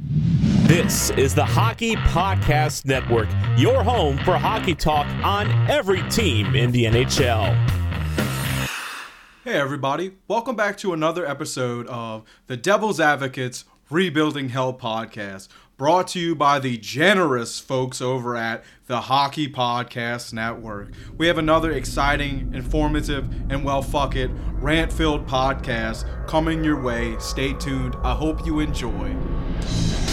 This is the Hockey Podcast Network, your home for hockey talk on every team in the NHL. Hey, everybody. Welcome back to another episode of the Devil's Advocates Rebuilding Hell podcast, brought to you by the generous folks over at the Hockey Podcast Network. We have another exciting, informative, and well, fuck it, rant filled podcast coming your way. Stay tuned. I hope you enjoy you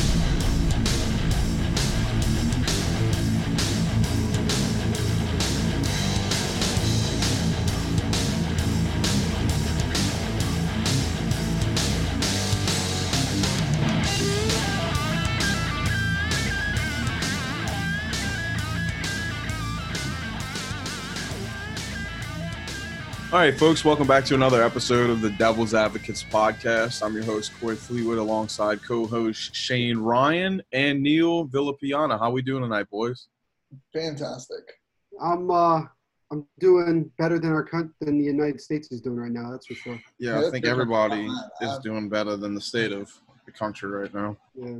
All right, folks, welcome back to another episode of the Devil's Advocates podcast. I'm your host, Corey Fleetwood, alongside co-host Shane Ryan and Neil Villapiana. How we doing tonight, boys? Fantastic. I'm uh I'm doing better than our country than the United States is doing right now. That's for sure. Yeah, I think everybody is doing better than the state of the country right now. Yeah.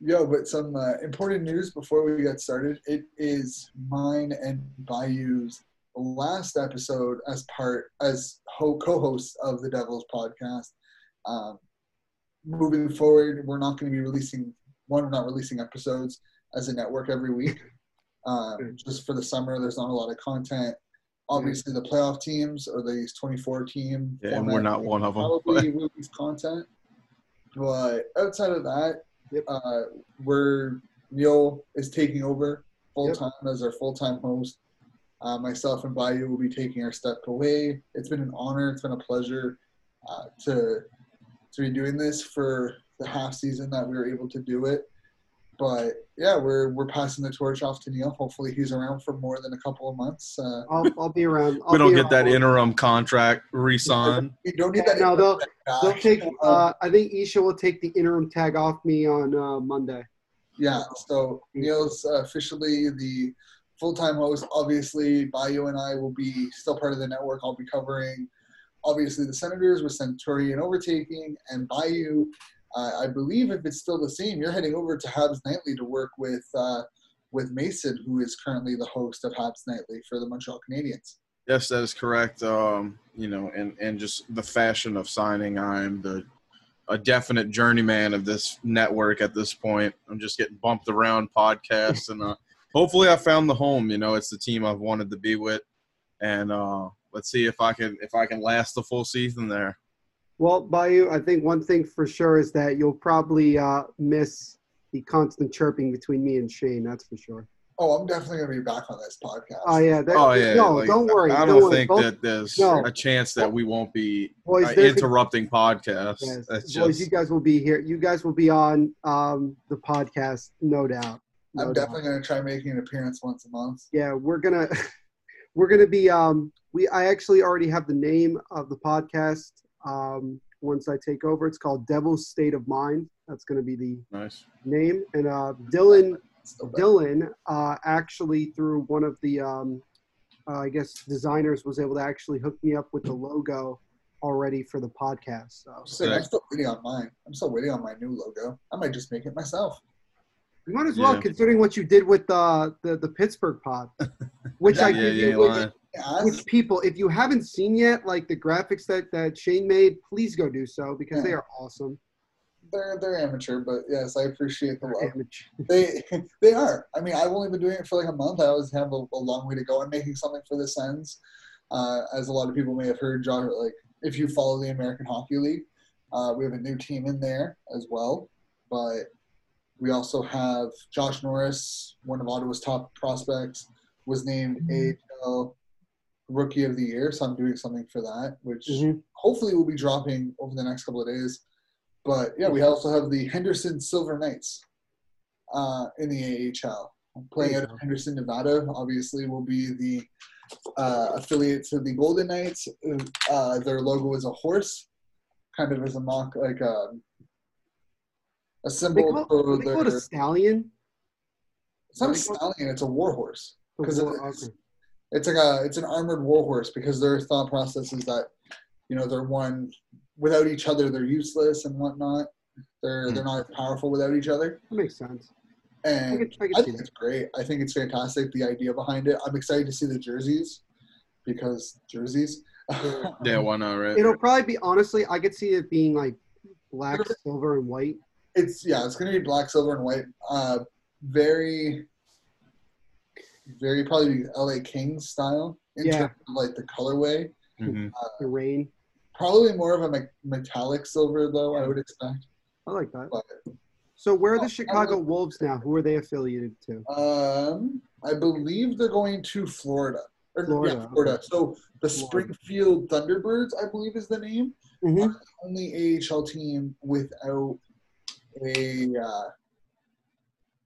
Yo, but some uh, important news before we get started. It is mine and Bayou's last episode as part as ho- co-host of the Devils podcast. Um, moving forward, we're not going to be releasing one. We're not releasing episodes as a network every week. Um, just for the summer, there's not a lot of content. Obviously, the playoff teams or these 24 team. Yeah, and we're not one of them. Probably release content, but outside of that, Yep. uh, we're Neil is taking over full Yep. time as our full time host. Uh, myself and Bayou will be taking our step away. It's been an honor. It's been a pleasure uh, to to be doing this for the half season that we were able to do it. But yeah, we're we're passing the torch off to Neil. Hopefully, he's around for more than a couple of months. Uh, I'll I'll be around. I'll we don't be get that interim contract re-signed. we don't need Yeah, that. no, they'll they'll take. Uh, I think Isha will take the interim tag off me on uh, Monday. Yeah, so Neil's officially the full-time host. Obviously, Bayou and I will be still part of the network. I'll be covering, obviously, the Senators with Centurion overtaking, and Bayou. Uh, I believe if it's still the same, you're heading over to Habs Nightly to work with uh, with Mason, who is currently the host of Habs Nightly for the Montreal Canadiens. Yes, that is correct. Um, you know, and and just the fashion of signing, I'm the a definite journeyman of this network at this point. I'm just getting bumped around podcasts, and uh, hopefully, I found the home. You know, it's the team I've wanted to be with, and uh, let's see if I can if I can last the full season there. Well, Bayou, I think one thing for sure is that you'll probably uh, miss the constant chirping between me and Shane. That's for sure. Oh, I'm definitely gonna be back on this podcast. Oh yeah. That, Oh yeah, No, like, don't worry. I don't don't think Both- that there's No. a chance that we won't be boys, uh, there's a- interrupting podcasts. Yes. That's Boys, just you guys will be here. You guys will be on um, the podcast, no doubt. No I'm doubt. definitely gonna try making an appearance once a month. Yeah, we're gonna we're gonna be um we I actually already have the name of the podcast. Um, once I take over, it's called Devil's State of Mind. That's gonna be the nice. name. And uh, Dylan Dylan uh, actually through one of the um, uh, I guess designers was able to actually hook me up with the logo already for the podcast. So Sick. I'm still waiting on mine. I'm still waiting on my new logo. I might just make it myself. You might as well, Yeah. considering what you did with uh, the the Pittsburgh pod, which I Yeah, give yeah, yeah, which- which people, if you haven't seen yet, like the graphics that that Shane made, please go do so because they are awesome. they're they're amateur, but yes, I appreciate the love. They they are. I mean, I've only been doing it for like a month. I always have a, a long way to go in making something for the Sens. Uh, as a lot of people may have heard, John, like if you follow the American Hockey League, uh, we have a new team in there as well. But we also have Josh Norris, one of Ottawa's top prospects, was named AHL Rookie of the Year. So I'm doing something for that, which Mhm. hopefully will be dropping over the next couple of days. But yeah, we also have the Henderson Silver Knights uh, in the AHL. Playing out of Henderson, Nevada, obviously will be the uh, affiliate to the Golden Knights. Uh, their logo is a horse, kind of as a mock, like a, a They symbol call, for they call it a stallion. It's not a stallion; it's a warhorse. Because war- it's- okay. It's like a it's an armored warhorse because their thought process is that you know they're one without each other they're useless and whatnot. They're hmm. they're not as powerful without each other. That makes sense. I And can, I can I think that. it's great. I think it's fantastic. The idea behind it. I'm excited to see the jerseys because jerseys. Yeah, why not, right? It'll probably be honestly. I could see it being like black, silver, and white. It's yeah, it's gonna be black, silver, and white. Uh, very, very probably LA Kings style in Yeah. terms of like the colorway. Mhm. The rain. Probably more of a me- metallic silver though. I would expect. I like that. But So where are Oh, I the Chicago Wolves now? Who are they affiliated to? um, I believe they're going to Florida. Or, Florida, Yeah, Florida. okay. So the Florida. Springfield Thunderbirds, I believe, is the name. Mhm. Only AHL team without a uh,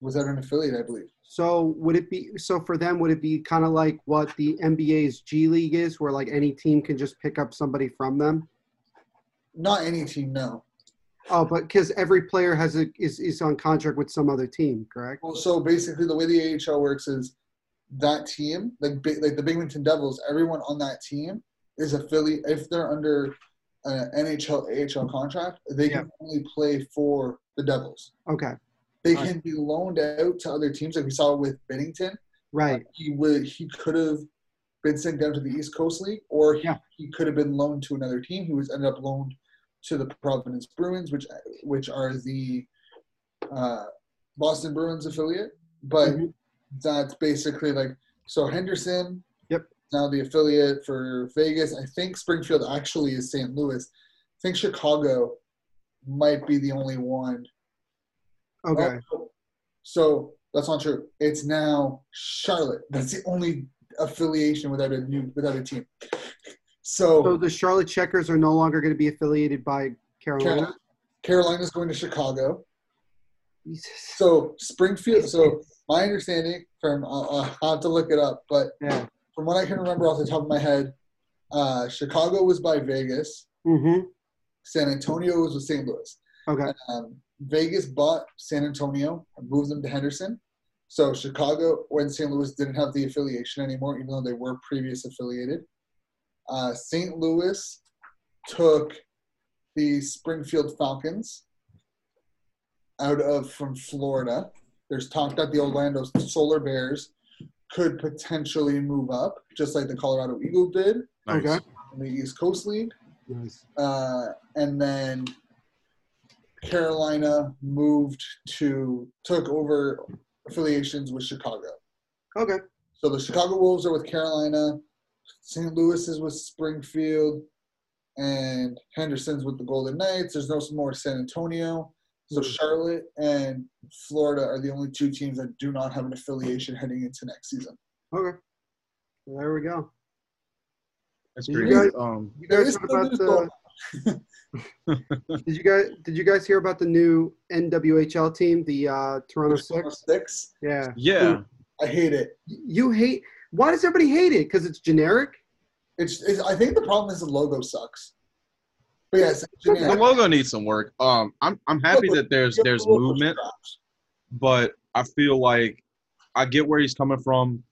without an affiliate, I believe. So would it be so for them? Would it be kind of like what the NBA's G League is, where like any team can just pick up somebody from them? Not any team, no. Oh, but because every player has a is is on contract with some other team, correct? Well, so basically, the way the AHL works is that team, like like the Binghamton Devils, everyone on that team is affiliate. If they're under an NHL AHL contract, they can only play for the Devils. Okay, They Right. can be loaned out to other teams, like we saw with Bennington. right. He would he could have been sent down to the East Coast League, or he, Yeah. he could have been loaned to another team. He was ended up loaned to the Providence Bruins, which which are the uh, Boston Bruins affiliate. But Mhm. that's basically like so Henderson. Yep. Now the affiliate for Vegas. I think Springfield actually is St. Louis. I think Chicago might be the only one Okay, Oh, so that's not true. It's now Charlotte. That's the only affiliation without a new without a team. so So the Charlotte Checkers are no longer going to be affiliated by Carolina. Carolina, Carolina's going to Chicago. Jesus. So Springfield. So my understanding from uh, uh, I have to look it up, but Yeah. from what I can remember off the top of my head, uh, Chicago was by Vegas. Mm-hmm. San Antonio was with St. Louis. Okay. Um, Vegas bought San Antonio and moved them to Henderson. So Chicago and St. Louis didn't have the affiliation anymore, even though they were previous affiliated. Uh, St. Louis took the Springfield Falcons out of from Florida. There's talk that the Orlando Solar Bears could potentially move up, just like the Colorado Eagles did Nice. Okay. in the East Coast League Nice. uh, and then Carolina moved to took over affiliations with Chicago. Okay. So the Chicago Wolves are with Carolina, St. Louis is with Springfield, and Henderson's with the Golden Knights. There's no more San Antonio. So Charlotte and Florida are the only two teams that do not have an affiliation heading into next season. Okay. Well, there we go. That's Did you guys- Um, You guys is heard still about the? Did you guys did you guys hear about the new NWHL team, the uh, Toronto Six? Six. Yeah. yeah. I hate it. You hate. Why does everybody hate it? Because it's generic. It's, it's. I think the problem is the logo sucks. But yes, The logo needs some work. Um, I'm I'm happy that there's there's movement, but I feel like I get where he's coming from.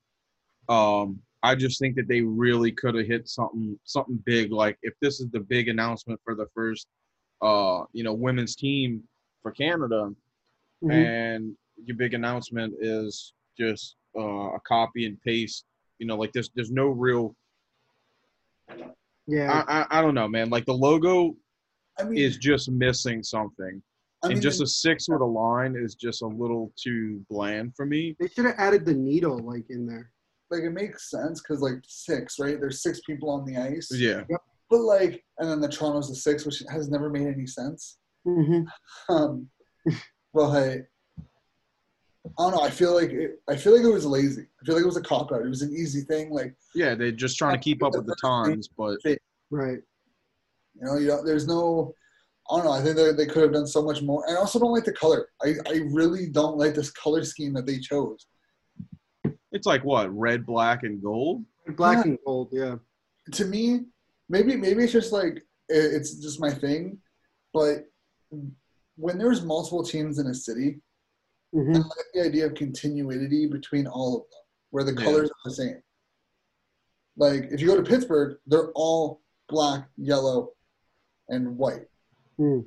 Um, I just think that they really could have hit something something big. Like if this is the big announcement for the first, uh, you know, women's team for Canada, Mhm. and your big announcement is just uh, a copy and paste. You know, like there's there's no real. Yeah. I, I I don't know, man. Like the logo I mean, is just missing something. I mean, and just a six with a line is just a little too bland for me. they should have added the needle like in there. Like it makes sense because like six, right? There's six people on the ice. Yeah. But like, and then the Toronto's the six, which has never made any sense. Mm-hmm. Um, but I don't know. I feel like it, I feel like it was lazy. I feel like it was a cop out. It was an easy thing. Like Yeah, they're just trying to keep up with the times, but Right. you know, you don't, there's no. I don't know. I think they, they could have done so much more. And I also don't like the color. I, I really don't like this color scheme that they chose. It's like what red, black, and gold. Black Yeah. and gold, yeah. To me, maybe maybe it's just like it's just my thing, but when there's multiple teams in a city, I hmm like the idea of continuity between all of them, where the Yeah. colors are the same. Like if you go to Pittsburgh, they're all black, yellow, and white. Mm.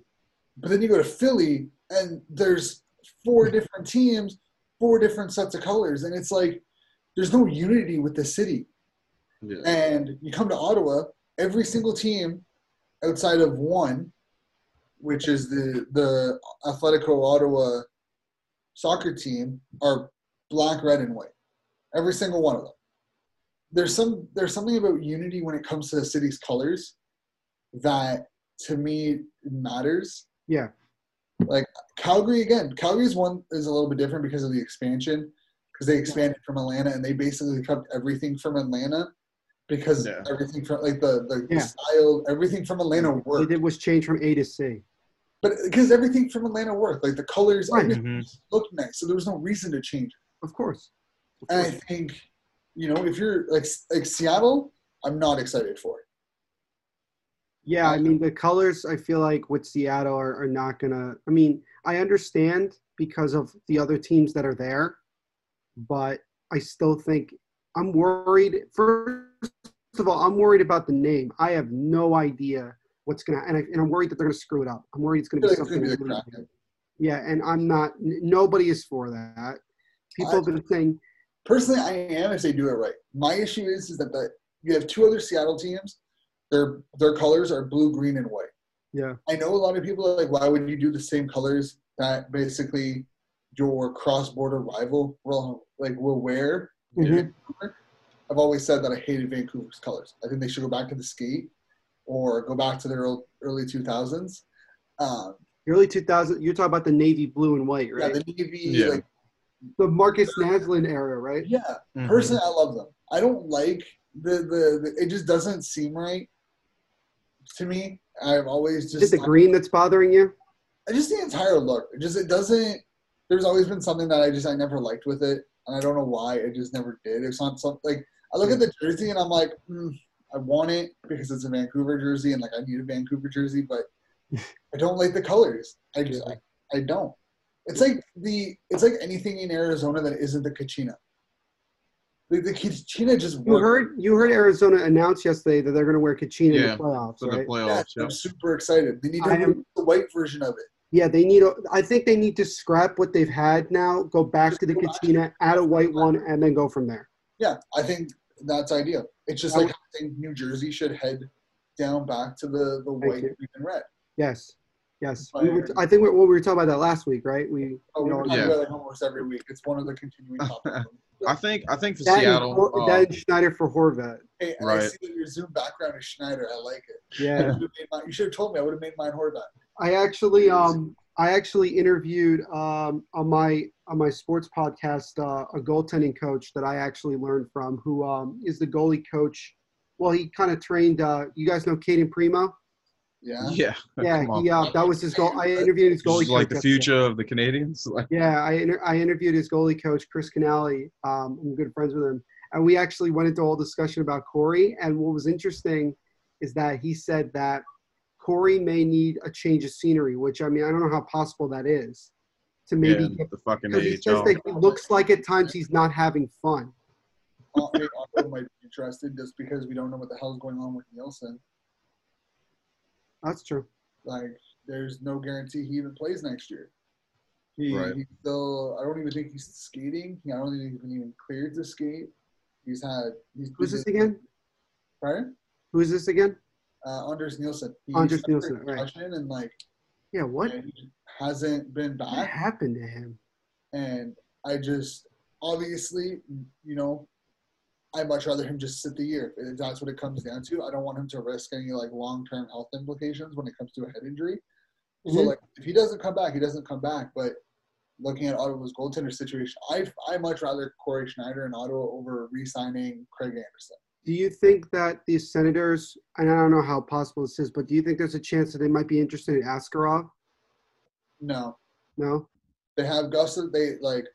But then you go to Philly, and there's four different teams, four different sets of colors, and it's like there's no unity with the city. Yeah. And you come to Ottawa, every single team outside of one, which is the the Atletico Ottawa soccer team, are black, red, and white. Every single one of them. There's some there's something about unity when it comes to the city's colors that to me matters. Yeah. Like Calgary again, Calgary's one is a little bit different because of the expansion, because they expanded from Atlanta and they basically kept everything from Atlanta because Yeah. everything from like the the, the Yeah. style, everything from Atlanta What they worked. did was change from A to C. But because everything from Atlanta worked, like the colors, Right. everything Mhm. looked nice, so there was no reason to change. it. Of course. Of And I think, you know, if you're like like Seattle, I'm not excited for it. Yeah, I mean the colors. I feel like with Seattle are, are not gonna. I mean, I understand because of the other teams that are there, but I still think I'm worried. First of all, I'm worried about the name. I have no idea what's gonna, and, I, and I'm worried that they're gonna screw it up. I'm worried it's gonna be it's gonna something. be the yeah, and I'm not. n- Nobody is for that. People have been saying, Personally, I am if they do it right. My issue is is that the, you have two other Seattle teams. Their their colors are blue, green, and white. yeah, I know a lot of people are like, why would you do the same colors that basically your cross-border rival will like will wear? in Mhm. Vancouver? I've always said that I hated Vancouver's colors. I think they should go back to the skate or go back to their earl- early 2000s. Um, early 2000. You're talking about the navy blue and white, right? Yeah, the navy, Yeah. like the Markus Naslund era, right? yeah. Mhm. Personally, I love them. I don't like the, the the it just doesn't seem right to me. I've always just. Is it the green that's bothering you? I just the entire look. It just it doesn't. There's always been something that I just I never liked with it, and I don't know why. I just never did. It's not something like I look at the jersey and I'm like, mm, I want it because it's a Vancouver jersey and like I need a Vancouver jersey, but I don't like the colors. I just I, I don't. It's like the it's like anything in Arizona that isn't the Kachina. The, the Kachina just You heard you heard Arizona announce yesterday that they're going to wear Kachina Yeah, in the playoffs, For the right? Yeah, playoffs. I'm super excited. They need to I do am- the white version of it. Yeah, they need. A, I think they need to scrap what they've had now, go back to the Go. Kachina, add a white one, and then go from there. Yeah, I think that's ideal. It's just I like I think New Jersey should head down back to the, the white, you. green, and red. Yes, yes. We were, I think we, well, we were talking about that last week, right? We, Oh, we we talking Yeah. about it almost every week. It's one of the continuing topics. I think I think for that, Seattle. Hor- uh, that and Schneider for Horvat. hey, and I see that your Zoom background is Schneider. I like it. Yeah, would've made mine- you should have told me. I would have made mine Horvat. I actually, um, I actually interviewed um, on my on my sports podcast uh, a goaltending coach that I actually learned from, who um, is the goalie coach. Well, he kind of trained. Uh, you guys know Cayden Primeau? Yeah. yeah. Yeah, Come on. he, uh, that was his goal. I interviewed his goalie is like coach the yesterday. future of the Canadiens. Like, Yeah, I inter- I interviewed his goalie coach Chris Canali. Um, I'm good friends with him, and we actually went into a whole discussion about Corey. And what was interesting is that he said that Corey may need a change of scenery, which I mean I don't know how possible that is to maybe yeah, get the fucking because he says AHL. that he looks like at times he's not having fun. Uh, I might be interested just because we don't know what the hell's going on with Nilsson. That's true. Like, there's no guarantee he even plays next year. He, Right. he's still. I don't even think he's skating. I don't think he's been even cleared to skate. He's had. He's Who's this again? Pardon? Who is this again? Uh, Anders Nilsson. He Anders Nilsson, right. And like, Yeah, what? hasn't been back? What happened to him? And I just, obviously, you know, I'd much rather him just sit the year. If that's what it comes down to. I don't want him to risk any like long term health implications when it comes to a head injury. So Mhm. like, if he doesn't come back, he doesn't come back. But looking at Ottawa's goaltender situation, I I much rather Corey Schneider in Ottawa over re-signing Craig Anderson. Do you think that these Senators, and I don't know how possible this is, but do you think there's a chance that they might be interested in Askarov? No, No? they have Gustav. They like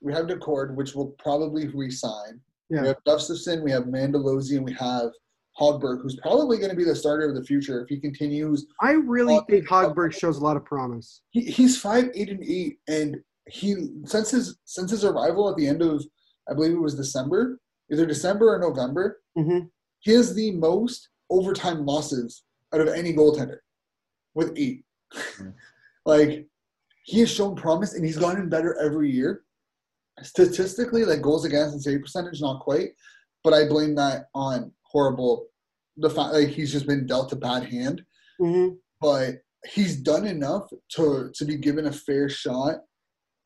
we have Daccord, which will probably resign. Yeah. We have Gustavsson, we have Mandolese, and we have Hogberg, who's probably going to be the starter of the future if he continues. I really think Hogberg shows a lot of promise. He, he's five, eight, and eight, and he since his since his arrival at the end of I believe it was December, either December or November, Mm-hmm. he has the most overtime losses out of any goaltender with eight. like he has shown promise and he's gotten better every year. Statistically, like goals against and save percentage, not quite, but I blame that on horrible the fact like he's just been dealt a bad hand. Mm-hmm. But he's done enough to to be given a fair shot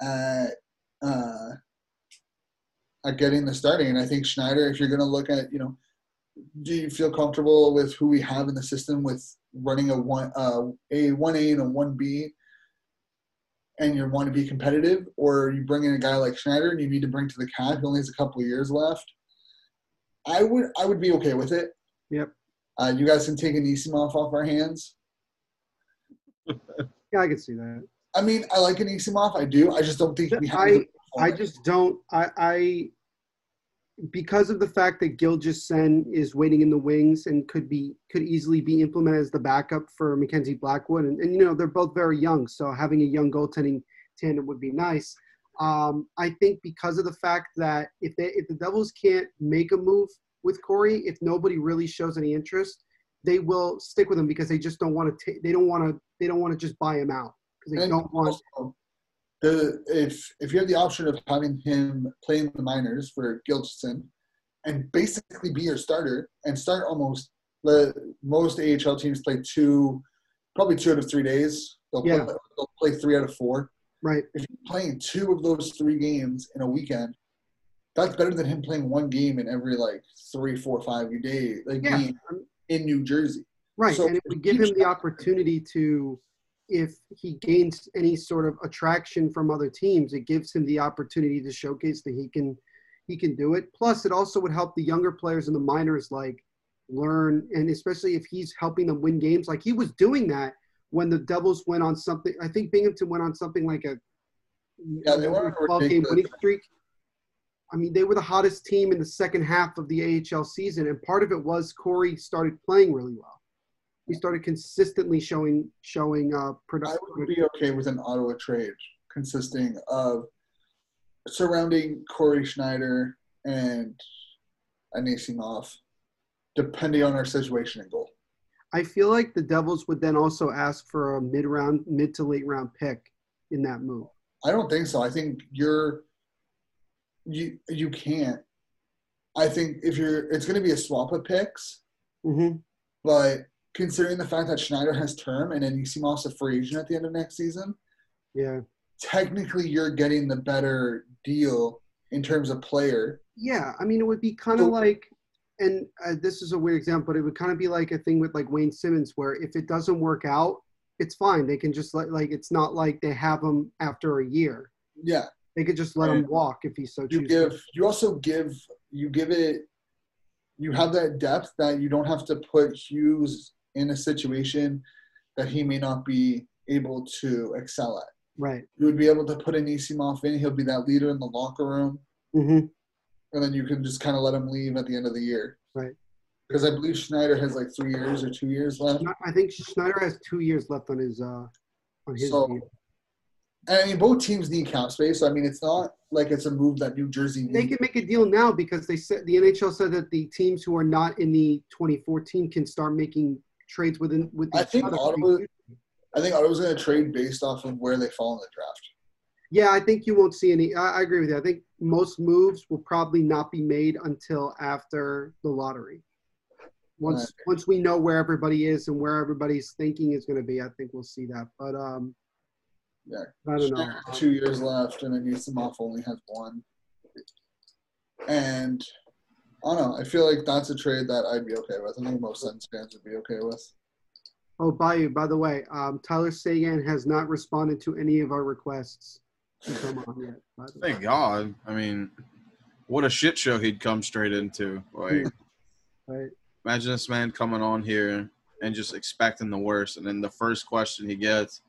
at uh at getting the starting. And I think Schneider, if you're gonna look at, you know, do you feel comfortable with who we have in the system with running a one uh, a one A and a one B, and you want to be competitive, or you bring in a guy like Schneider and you need to bring to the cap. who only has a couple of years left. I would I would be okay with it. Yep. Uh, you guys can take Anisimov off our hands. Yeah, I can see that. I mean, I like Anisimov. I do. I just don't think we have. I- I just don't. I, I because of the fact that Gilles Senn is waiting in the wings and could be could easily be implemented as the backup for Mackenzie Blackwood, and, and you know they're both very young, so having a young goaltending tandem would be nice. Um, I think because of the fact that if they if the Devils can't make a move with Corey, if nobody really shows any interest, they will stick with him because they just don't want to. They don't want to. They don't want to just buy him out because they and don't want. also, the if if you have the option of having him play in the minors for Gilchiston and basically be your starter and start almost the most AHL teams play two, probably two out of three days. They'll, Yeah. play, they'll play three out of four. Right. If you're playing two of those three games in a weekend, that's better than him playing one game in every like three, four, five day like Yeah. game in New Jersey. Right, So and it if would give him the opportunity to, if he gains any sort of attraction from other teams, it gives him the opportunity to showcase that he can, he can do it. Plus, it also would help the younger players in the minors like learn, and especially if he's helping them win games, like he was doing that when the Devils went on something. I think Binghamton went on something like a Yeah, they a 12 game winning streak. I mean, they were the hottest team in the second half of the AHL season, and part of it was Corey started playing really well. He started consistently showing showing uh, I would be okay with an Ottawa trade consisting of surrounding Corey Schneider and Anisimov, depending on our situation in goal. I feel like the Devils would then also ask for a mid round, mid to late round pick in that move. I don't think so. I think you're you you can't. I think if you're it's gonna be a swap of picks, Mm-hmm. but considering the fact that Schneider has term and Anisimov's a free agent at the end of next season, Yeah, technically you're getting the better deal in terms of player. yeah. I mean, it would be kind of So- like, and uh, this is a weird example, but it would kind of be like a thing with like Wayne Simmons, where if it doesn't work out, it's fine. They can just let like it's not like they have him after a year. Yeah. They could just let him walk if he so you chooses. give you also give you give it you have that depth that you don't have to put Hughes in a situation that he may not be able to excel at. right. You would be able to put Anisimov in, he'll be that leader in the locker room, Mm-hmm. and then you can just kind of let him leave at the end of the year. Right. Because I believe Schneider has like three years or two years left. I think Schneider has two years left on his uh on his So-. And I mean, both teams need cap space. So I mean, it's not like it's a move that New Jersey They can make a deal now because they said the NHL said that the teams who are not in the 2014 can start making trades within with I think. Ottawa- I think Ottawa's going to trade based off of where they fall in the draft. Yeah, I think you won't see any. I, I agree with you. I think most moves will probably not be made until after the lottery. Once Right. once we know where everybody is and where everybody's thinking is going to be, I think we'll see that. But um, Yeah. I don't know. Two years left, and then Yusimov only has one. And I don't know. I feel like that's a trade that I'd be okay with. I think most Sens fans would be okay with. Oh, Bayou, by the way, um, Tyler Seguin has not responded to any of our requests to come on yet. By the way. Thank God. I mean, what a shit show he'd come straight into. Like, Right. Imagine this man coming on here and just expecting the worst, and then the first question he gets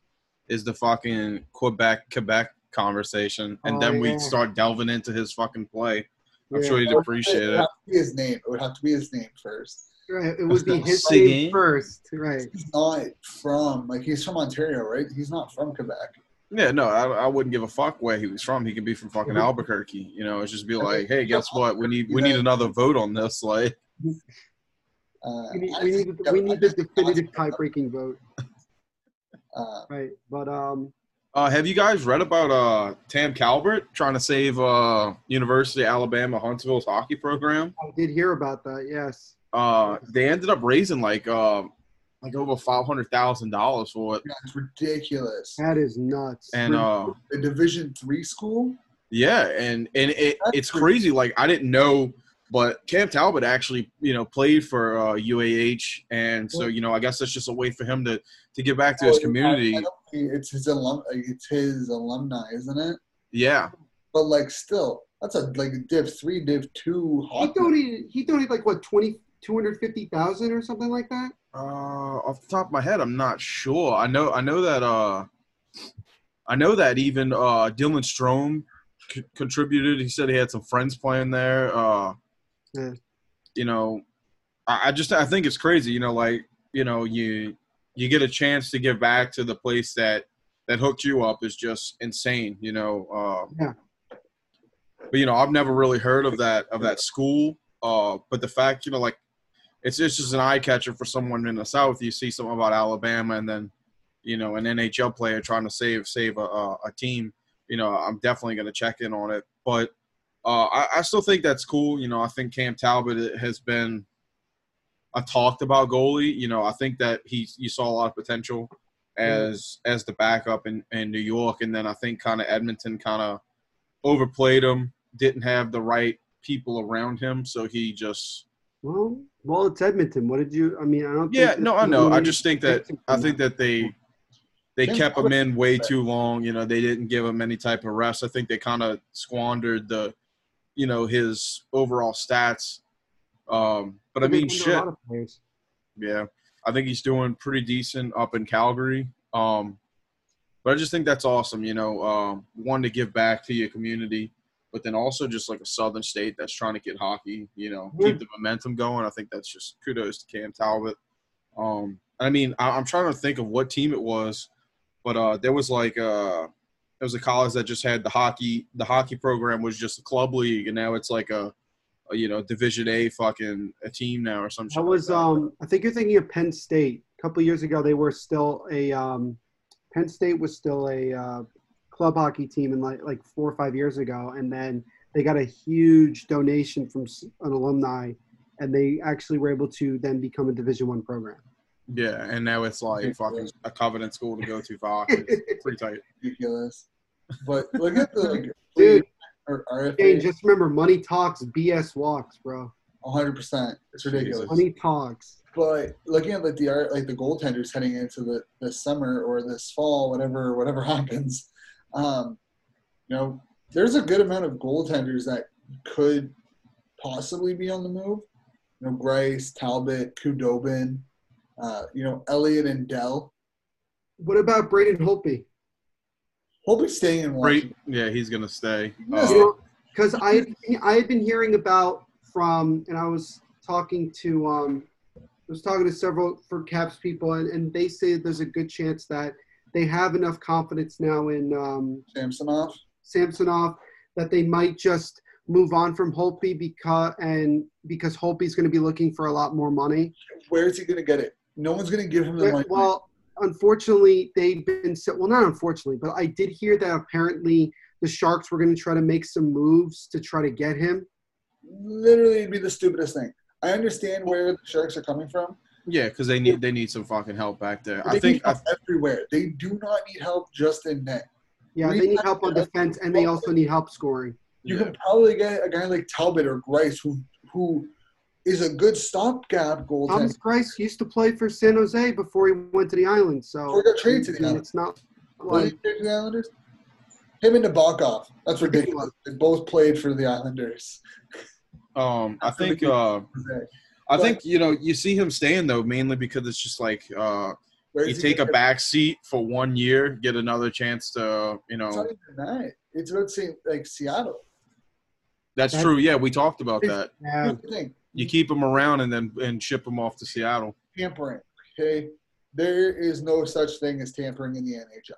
is the fucking Quebec Quebec conversation, and Oh, then yeah. we start delving into his fucking play. I'm Yeah. sure he'd appreciate would it. have to be his name. It would have to be his name first. Right. It would be his Seguin? name first. Right. He's not from like he's from Ontario, right? He's not from Quebec. Yeah, no, I, I wouldn't give a fuck where he was from. He could be from fucking Albuquerque. You know, it's just be like, hey, guess what? We need we need another vote on this. Like, Uh, We need, I we need, that- we need the definitive tie-breaking vote. Uh, Right. But um, uh, have you guys read about uh Cam Talbot trying to save uh University of Alabama Huntsville's hockey program? I did hear about that. Yes. Uh, they ended up raising like uh like over five hundred thousand dollars for it, That's ridiculous. That is nuts. and uh. A Division three school. Yeah, and and it, That's it's pretty- crazy. Like I didn't know, but Cam Talbot actually, you know, played for uh, UAH, and so you know, I guess that's just a way for him to to give back to his Oh, community. I- I It's his alum. It's his alumni, isn't it? Yeah, But like, still, that's a like a Div three, Div two he hockey. donated. He donated like what 20, 250,000 or something like that. uh, off the top of my head, I'm not sure. I know, I know that. Uh, I know that even uh, Dylan Strome c- contributed. He said he had some friends playing there. Uh, Yeah. You know, I, I just I think it's crazy. You know, like you know you you get a chance to give back to the place that that hooked you up is just insane. You know. Uh, Yeah. But you know, I've never really heard of that of that school. Uh, but the fact, you know, like it's it's just an eye catcher for someone in the South. You see something about Alabama, and then you know an NHL player trying to save save a, a, a team. You know, I'm definitely going to check in on it. But uh, I, I still think that's cool. You know, I think Cam Talbot has been a talked about goalie. You know, I think that he you saw a lot of potential as as the backup in, in New York, and then I think kind of Edmonton kind of overplayed him. Didn't have the right people around him, so he just Well, well, it's Edmonton. What did you? I mean, I don't. yeah, think no, I know. I just think that I think that they they Tim kept him in way too long. You know, they didn't give him any type of rest. I think they kind of squandered the, you know, his overall stats. Um, but I mean, did under a shit. lot of players. Yeah, I think he's doing pretty decent up in Calgary. Um, but I just think that's awesome. You know, um, one to give back to your community, but then also just like a southern state that's trying to get hockey. You know, Yeah. keep the momentum going. I think that's just kudos to Cam Talbot. Um, I mean, I, I'm trying to think of what team it was, but uh, there was like uh, there was a college that just had the hockey. The hockey program was just a club league, and now it's like a, a you know Division A fucking a team now or something shit. That like was um. I think you're thinking of Penn State. A couple years ago, they were still a um. Penn State was still a uh, club hockey team, in like like four or five years ago, and then they got a huge donation from an alumni, and they actually were able to then become a Division One program. Yeah, and now it's like fucking a covenant school to go to for. It's pretty tight. ridiculous. But look at the like, Dude. or Hey, just remember, money talks, BS walks, bro. 100. percent It's ridiculous. Money talks. But looking at like the art, like the goaltenders heading into the this summer or this fall, whatever whatever happens, um, you know, there's a good amount of goaltenders that could possibly be on the move. You know, Greiss, Talbot, Khudobin, uh, you know, Elliott and Dell. What about Braden Holtby? He'll staying in Washington. Great. Yeah, he's gonna stay. Yeah. Uh, You know, because I I had been hearing about from, and I was talking to um, I was talking to several for Caps people, and, and they say there's a good chance that they have enough confidence now in um, Samsonov. Samsonov that they might just move on from Holtby because and because Holtby's going to be looking for a lot more money. Where is he going to get it? No one's going to give him the money. Well, unfortunately, they've been so, well, not unfortunately, but I did hear that apparently the Sharks were going to try to make some moves to try to get him. Literally, it'd be the stupidest thing. I understand where the Sharks are coming from. yeah, because they need they need some fucking help back there. They I think need I, everywhere. They do not need help just in net. Yeah, they need help on defense, and they also need help scoring. You yeah. can probably get a guy like Talbot or Greiss who who is a good stopgap goaltender. Thomas Greiss used to play for San Jose before he went to the island, so Before he got traded to the I mean, island. it's not like to the Islanders? Him and Nabokov. That's ridiculous. They both played for the Islanders. um I think uh I But- think you know you see him staying though mainly because it's just like uh, you take a back seat for one year, get another chance to you It's know. not even that. It's about saying like Seattle. That's That- true. Yeah, we talked about that. Yeah. Here's the thing. You keep them around and then and ship them off to Seattle. tampering. Okay, there is no such thing as tampering in the NHL.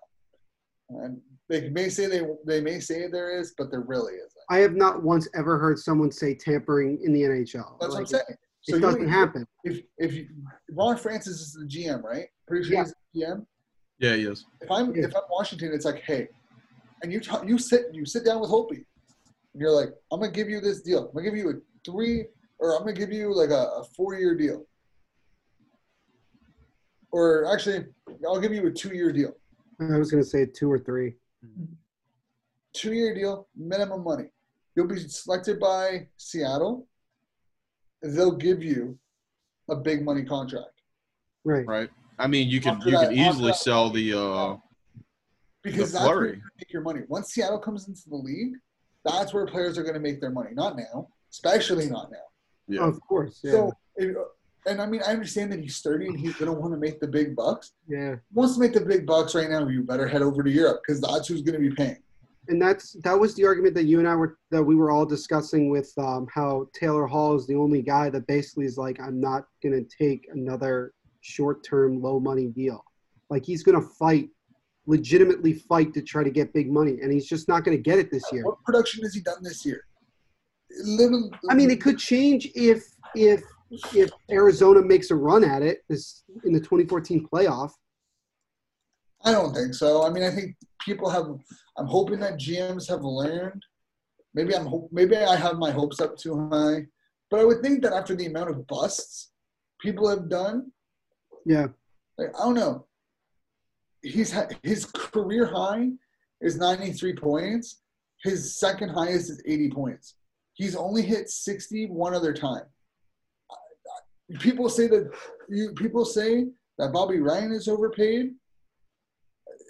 And they may say they they may say there is, but there really isn't. I have not once ever heard someone say tampering in the NHL. That's Like, what I'm saying. It you- doesn't happen. If if you, Ron Francis is the GM, right? Pretty sure Yeah. he's the GM. Yeah, he is. If I'm Yeah. if I'm Washington, it's like, hey, and you t- you sit you sit down with Holtby, and you're like, I'm gonna give you this deal. I'm gonna give you a three, or I'm gonna give you like a, a four year deal, or actually, I'll give you a two year deal. I was going to say two or three. two year deal, minimum money. You'll be selected by Seattle. They'll give you a big money contract Right. Right. I mean, you can After you that- could after easily that- sell the uh because The that's where flurry. you're make your money. Once Seattle comes into the league, that's where players are going to make their money. Not now, especially not now. Yeah. Of course. Yeah. So, and I mean, I understand that he's thirty and he's going to want to make the big bucks. yeah. Wants to make the big bucks right now. You better head over to Europe because that's who's going to be paying. And that's that was the argument that you and I were that we were all discussing with um, how Taylor Hall is the only guy that basically is like, I'm not going to take another short-term, low-money deal. Like he's going to fight, legitimately fight to try to get big money, and he's just not going to get it this year. What production has he done this year? Little. I mean, it could change if if if Arizona makes a run at it this in the 2014 playoff. I don't think so. I mean, I think people have. I'm hoping that GMs have learned. Maybe I'm. Maybe I have my hopes up too high, but I would think that after the amount of busts people have done, Yeah, like I don't know. He's ha- his career high is 93 points. His second highest is 80 points. He's only hit 60 one other time. People say that you people say that Bobby Ryan is overpaid.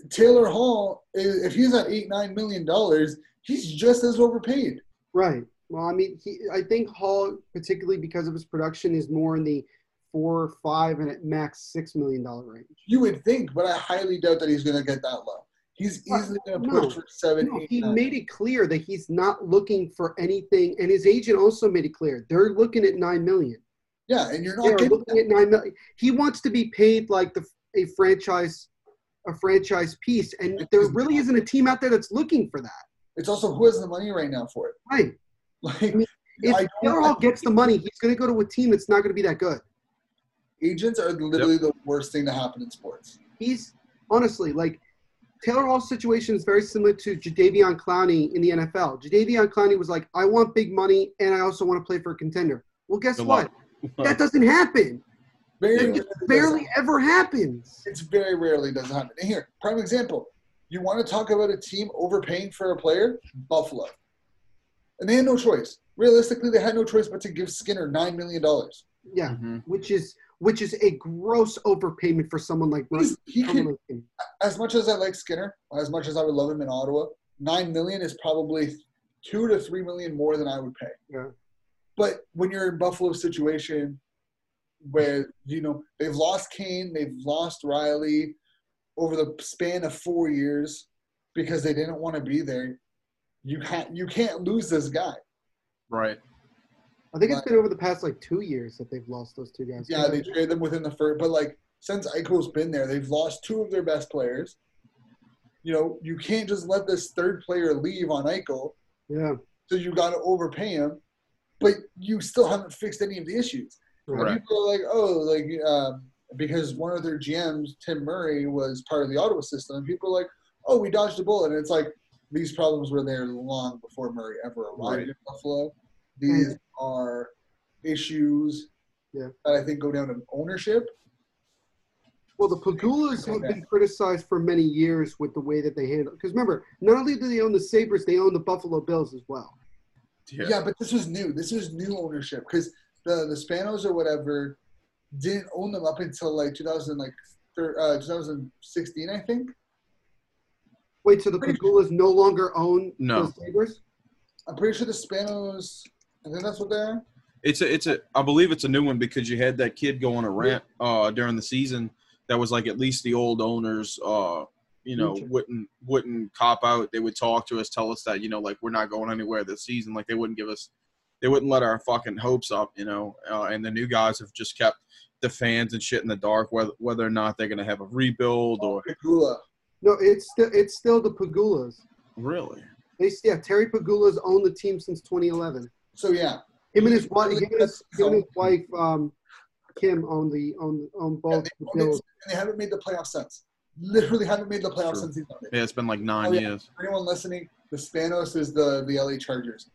Taylor Hall, if he's at eight nine million dollars, he's just as overpaid. right. Well, I mean, he, I think Hall, particularly because of his production, is more in the four, five, and at max six million dollar range. You would think, but I highly doubt that he's going to get that low. He's easily going to no. push for seven, No, eight, he nine. made it clear that he's not looking for anything, and his agent also made it clear they're looking at nine million. Yeah, and you're They not are getting looking at nine million. He wants to be paid like the a franchise, a franchise piece, and there really isn't a team out there that's looking for that. It's also who has the money right now for it. Right. Like mean, If I Taylor don't, gets the money, he's going to go to a team that's not going to be that good. agents are literally the worst thing to happen in sports. He's honestly like Taylor Hall's situation is very similar to Jadeveon Clowney in the NFL. Jadeveon Clowney was like, I want big money and I also want to play for a contender. Well, guess Good what? luck. That doesn't happen. Very It rarely just barely happen. ever happens. It's very rarely doesn't happen. And here, prime example. You want to talk about a team overpaying for a player? Buffalo. And they had no choice. Realistically, they had no choice but to give Skinner nine million dollars. Yeah, Mhm. which is which is a gross overpayment for someone like He's- He someone could, like him. as much as I like Skinner, as much as I would love him in Ottawa, nine million is probably two to three million more than I would pay. Yeah. But when you're in Buffalo's situation, where you know they've lost Kane, they've lost Riley over the span of four years because they didn't want to be there, you can't you can't lose this guy. Right. I think it's been over the past like two years that they've lost those two guys. Yeah, they traded them within the first, but like since Eichel's been there, they've lost two of their best players. You know, you can't just let this third player leave on Eichel, yeah, so you got to overpay him, but you still haven't fixed any of the issues. And Right. People are like, oh, like um, because one of their GMs, Tim Murray, was part of the Ottawa system, and people are like, oh, we dodged a bullet, and it's like these problems were there long before Murray ever arrived Right. in Buffalo. These are issues Yeah. that I think go down to ownership. Well, the Pegulas have been criticized for many years with the way that they handle. Because remember, not only do they own the Sabres, they own the Buffalo Bills as well. Yeah. Yeah, but this was new. This was new ownership because the the Spanos or whatever didn't own them up until like 2000 like thir- uh, 2016, I think. Wait, so the Pretty- Pegulas no longer own No. the Sabres? I'm pretty sure the Spanos. I think that's what they are. It's a, it's a, I believe it's a new one because you had that kid go on a rant uh, during the season that was like at least the old owners, uh, you know, Okay. wouldn't wouldn't cop out. They would talk to us, tell us that you know, like we're not going anywhere this season. Like they wouldn't give us, they wouldn't let our fucking hopes up, you know. Uh, and the new guys have just kept the fans and shit in the dark whether whether or not they're gonna have a rebuild or Pegula. No, it's still it's still the Pegulas. really. They yeah, Terry Pegula's owned the team since 2011. So yeah, Him and his wife, him and his, him and his wife, um, Kim on the on own and both they, the and they- Bills. and they haven't made the playoffs since. Literally haven't made the playoffs True. since he's done it. Yeah, it's been like nine Oh, yeah. years. For anyone listening, the Spanos is the the LA Chargers.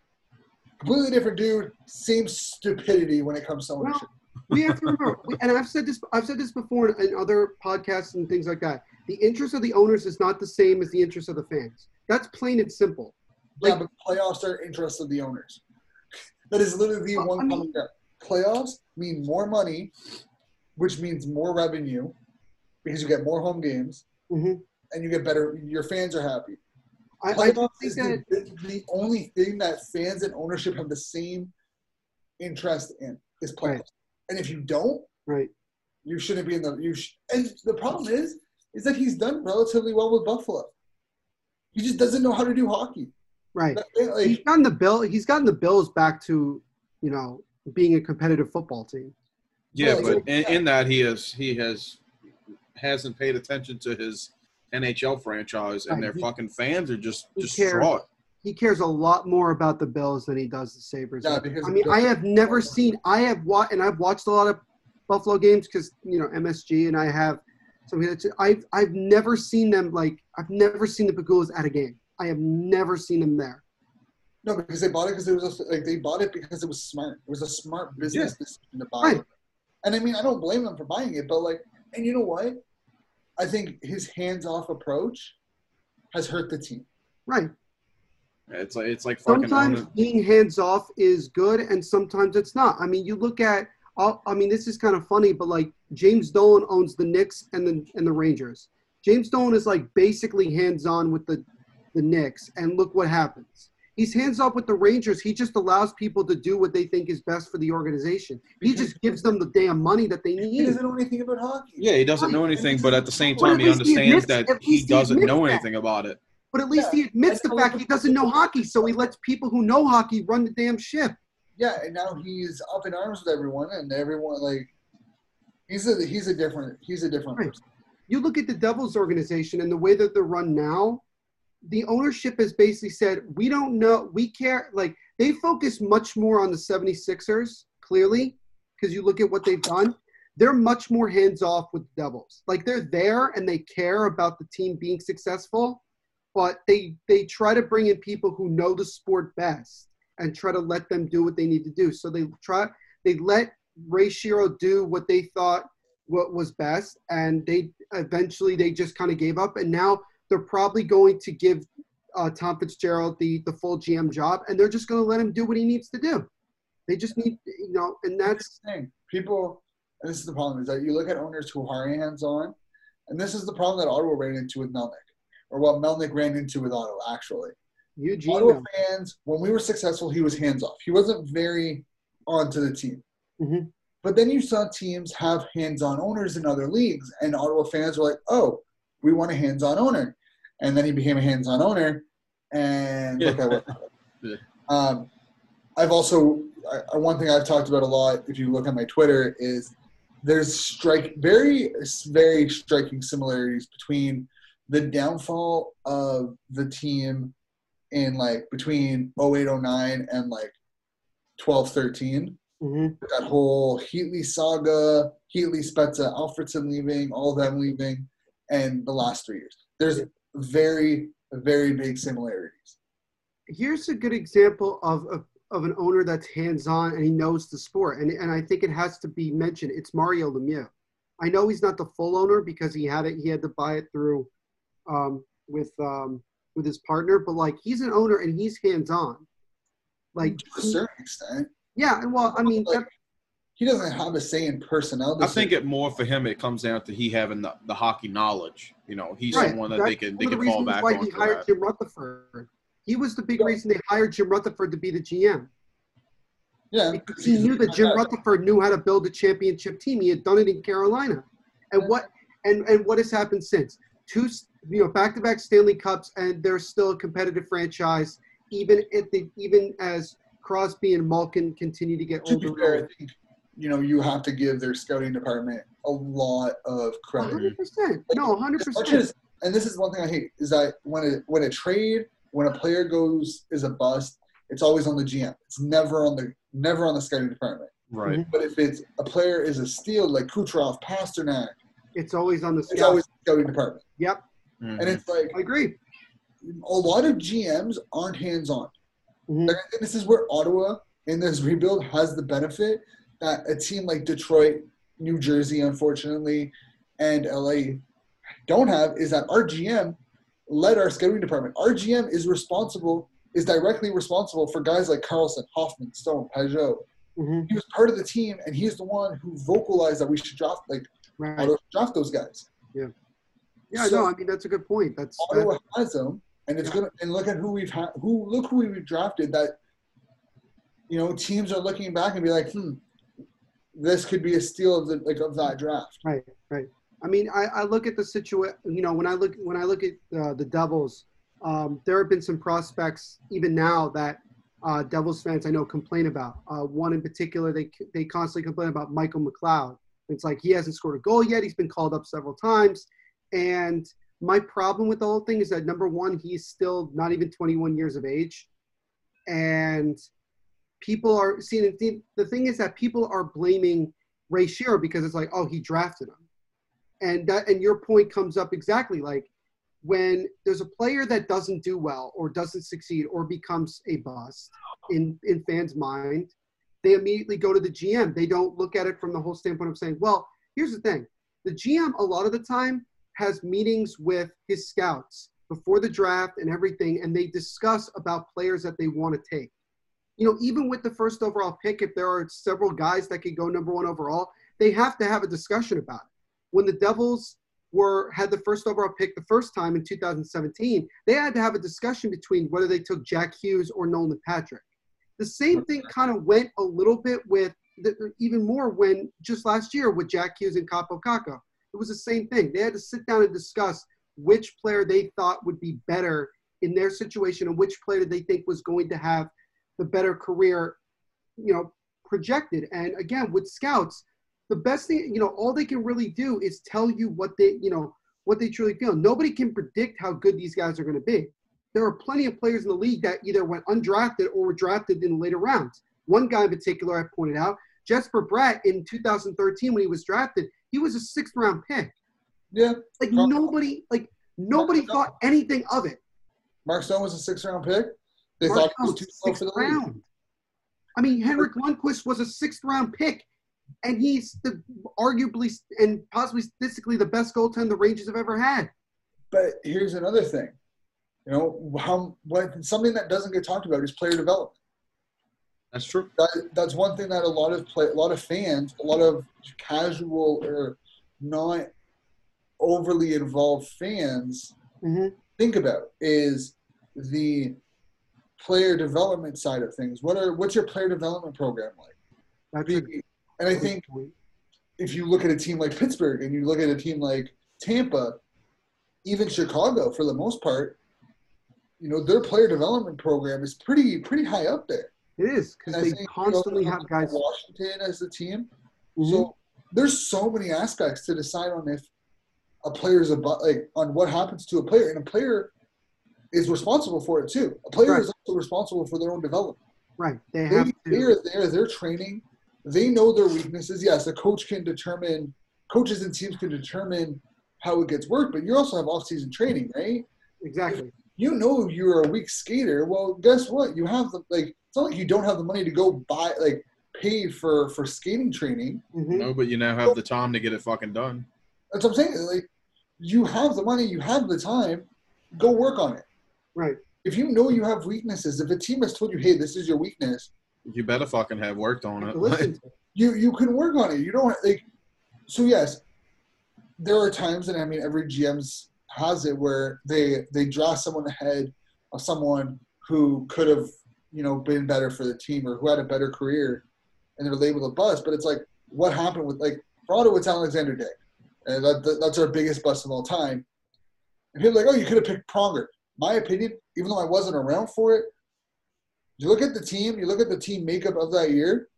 Completely different dude. Same stupidity when it comes to Well, ownership. we have to remember, we, and I've said this, I've said this before in other podcasts and things like that. The interest of the owners is not the same as the interest of the fans. That's plain and simple. yeah, but playoffs are interest of the owners. That is literally the Well, one I mean- common ground. Playoffs mean more money, which means more revenue, because you get more home games hmm and you get better. Your fans are happy. I, I Playoffs think is that the, the only thing that fans and ownership have the same interest in is playoffs. Right. And if you don't, right. you shouldn't be in the you. Sh- and the problem is, is that he's done relatively well with Buffalo. He just doesn't know how to do hockey. Right. Like, He's gotten the bill. He's gotten the Bills back to, you know, being a competitive football team. Yeah, Well, but in, in that he has he has hasn't paid attention to his NHL franchise, and Right, their he- fucking fans are just he distraught. He cares a lot more about the Bills than he does the Sabres. Yeah, because I mean, I have never seen. I have watched, and I've watched a lot of Buffalo games because you know MSG, and I have. So I've I've never seen them like I've never seen the Pegulas at a game. I have never seen them there. no, because they bought it because it was a, like they bought it because it was smart. It was a smart business decision to buy Right. it. And I mean, I don't blame them for buying it, but like, and you know what? I think his hands-off approach has hurt the team. Right. It's like it's like sometimes owning- being hands off is good and sometimes it's not i mean you look at I'll- i mean this is kind of funny but like james dolan owns the knicks and the and the rangers james dolan is like basically hands on with the the knicks and look what happens he's hands off with the rangers he just allows people to do what they think is best for the organization he just gives them the damn money that they need. He doesn't know anything about hockey. Yeah, he doesn't know anything, but at the same time, he least he understands admits- that he he doesn't admits know that. anything about it. but at least Yeah, he admits the and- fact he doesn't know hockey so he lets people who know hockey run the damn ship Yeah, and now he's up in arms with everyone, and everyone like he's a he's a different he's a different Right. person. you look at the Devils organization and the way that they're run now, the ownership has basically said, we don't know, we care. Like, they focus much more on the 76ers, clearly, because you look at what they've done. They're much more hands off with the Devils. Like, they're there and they care about the team being successful, but they, they try to bring in people who know the sport best and try to let them do what they need to do. So they try, they let Ray Shero do what they thought what was best and they eventually they just kind of gave up and now they're probably going to give uh, tom fitzgerald the the full gm job and they're just going to let him do what he needs to do they just need you know and that's the thing. People, and this is the problem, is that you look at owners who are hands on, and this is the problem that Ottawa ran into with Melnyk, or what Melnyk ran into with Ottawa, actually. eugene Ottawa fans, when we were successful, he was hands off. He wasn't very on to the team. Mhm. But then you saw teams have hands on owners in other leagues, and Ottawa fans were like, oh, we want a hands on owner. And then he became a hands on owner, and look at what Yeah. um, I've also I, one thing I've talked about a lot. If you look at my Twitter, is there's strike very very striking similarities between the downfall of the team in like between 0809 and like 12 13 Mhm. that whole Heatley saga, Heatley, Spezza, Alfredsson leaving, all of them leaving, and the last three years. There's very, very big similarities. here's a good example of, of of an owner that's hands-on and he knows the sport. And, and i think it has to be mentioned it's mario lemieux. I know he's not the full owner because he had it he had to buy it through um, with um, with his partner but like he's an owner and he's hands-on. Like to a certain extent, yeah well i mean like, that, he doesn't have a say in personnel. I think decisions. it more for him. It comes down to he having the, the hockey knowledge. You know, he's right, someone that that's they can they of the can fall reasons back why on. he hired that. jim rutherford he was the big Yeah. reason they hired jim rutherford to be the gm Yeah, because he knew that Jim Rutherford knew how to build a championship team. He had done it in Carolina, and what and and what has happened since two you know back to back Stanley Cups, and they're still a competitive franchise, even if the even as Crosby and Malkin continue to get To be older. fair, I think you know you have to give their scouting department a lot of credit. hundred percent. No, 100%. as, and this is one thing I hate is that when a when a trade when a player goes is a bust, it's always on the GM. It's never on the never on the scouting department. Right. But if it's a player is a steal like Kucherov, Pastrnak, It's always on the it's scout. always the scouting department. Yep, Mhm. And it's like I agree. a lot of GMs aren't hands on. Mhm. Like, this is where Ottawa in this rebuild has the benefit that a team like Detroit, New Jersey, unfortunately, and LA don't have is that our GM led our scouting department. Our GM is responsible, is directly responsible for guys like Karlsson, Hoffman, Stone, Pageau. hmm He was part of the team, and he's the one who vocalized that we should draft like Right. Ottawa draft those guys. Yeah, So- no, I mean that's a good point. That's, Ottawa has them, and it's gonna. And look at who we've had. Who look who we've drafted. That you know, teams are looking back and be like, hmm, this could be a steal of the like of that draft. right, right. I mean, I, I look at the situation. You know, when I look when I look at uh, the Devils, um, there have been some prospects even now that uh, Devils fans I know complain about. Uh, one in particular, they they constantly complain about Michael McLeod. It's like he hasn't scored a goal yet. He's been called up several times, and my problem with the whole thing is that number one, he's still not even 21 years of age, and people are seeing the, the thing is that people are blaming Ray Shero because it's like, oh, he drafted him, and that and your point comes up exactly like when there's a player that doesn't do well or doesn't succeed or becomes a bust in in fans' mind, they immediately go to the GM. They don't look at it from the whole standpoint of saying, well, here's the thing: the GM a lot of the time has meetings with his scouts before the draft and everything, and they discuss about players that they want to take. You know, even with the first overall pick, if there are several guys that could go number one overall, they have to have a discussion about it. When the Devils were had the first overall pick the first time in 2017, they had to have a discussion between whether they took Jack Hughes or Nolan Patrick. The same thing kind of went a little bit with the, even more when just last year with Jack Hughes and Kaapo Kakko. It was the same thing. They had to sit down and discuss which player they thought would be better in their situation and which player they think was going to have the better career, you know, projected. And again, with scouts, the best thing, you know, all they can really do is tell you what they, you know, what they truly feel. Nobody can predict how good these guys are going to be. There are plenty of players in the league that either went undrafted or were drafted in the later rounds. One guy in particular I pointed out, Jesper Bratt in 2013 when he was drafted, he was a sixth round pick. Yeah, Like nobody, like nobody Probably. thought anything of it. Mark Stone was a six round pick. They Mark thought he was too slow sixth for the league. round. I mean, Henrik Lundqvist was a sixth round pick, and he's the arguably and possibly statistically the best goaltender the Rangers have ever had. But here's another thing. You know, how what something that doesn't get talked about is player development. That's true. that, that's one thing that a lot of play, a lot of fans, a lot of casual or not overly involved fans Mm-hmm. think about is the player development side of things. What are what's your player development program like? That's a and I think if you look at a team like Pittsburgh and you look at a team like Tampa, even Chicago for the most part, you know their player development program is pretty pretty high up there. it is because they think you constantly have guys. Washington as the team. Mhm. So there's so many aspects to decide on if a player's about like on what happens to a player, and a player is responsible for it too. A player Right. is also responsible for their own development. right, they They, have they to. are there, they're training, they know their weaknesses. Yes, a coach can determine, coaches and teams can determine how it gets worked, but you also have off-season training, right? Exactly. You know you're a weak skater. Well, guess what? You have the like. It's not like you don't have the money to go buy like pay for for skating training. Mhm. No, but you now have the time to get it fucking done. That's what I'm saying. Like, you have the money, you have the time, go work on it. Right. If you know you have weaknesses, if a team has told you, "Hey, this is your weakness," You better fucking have worked on it. Listen you you can work on it. You don't like. So yes, there are times, and I mean, every GM's has it where they they draw someone ahead of someone who could have you know, been better for the team or who had a better career, and they're labeled a bust. But it's like, what happened with like for Ottawa, it's Alexander Day, and that, that, that's our biggest bust of all time. And people are like, oh, you could have picked Pronger. My opinion, even though I wasn't around for it, you look at the team, you look at the team makeup of that year.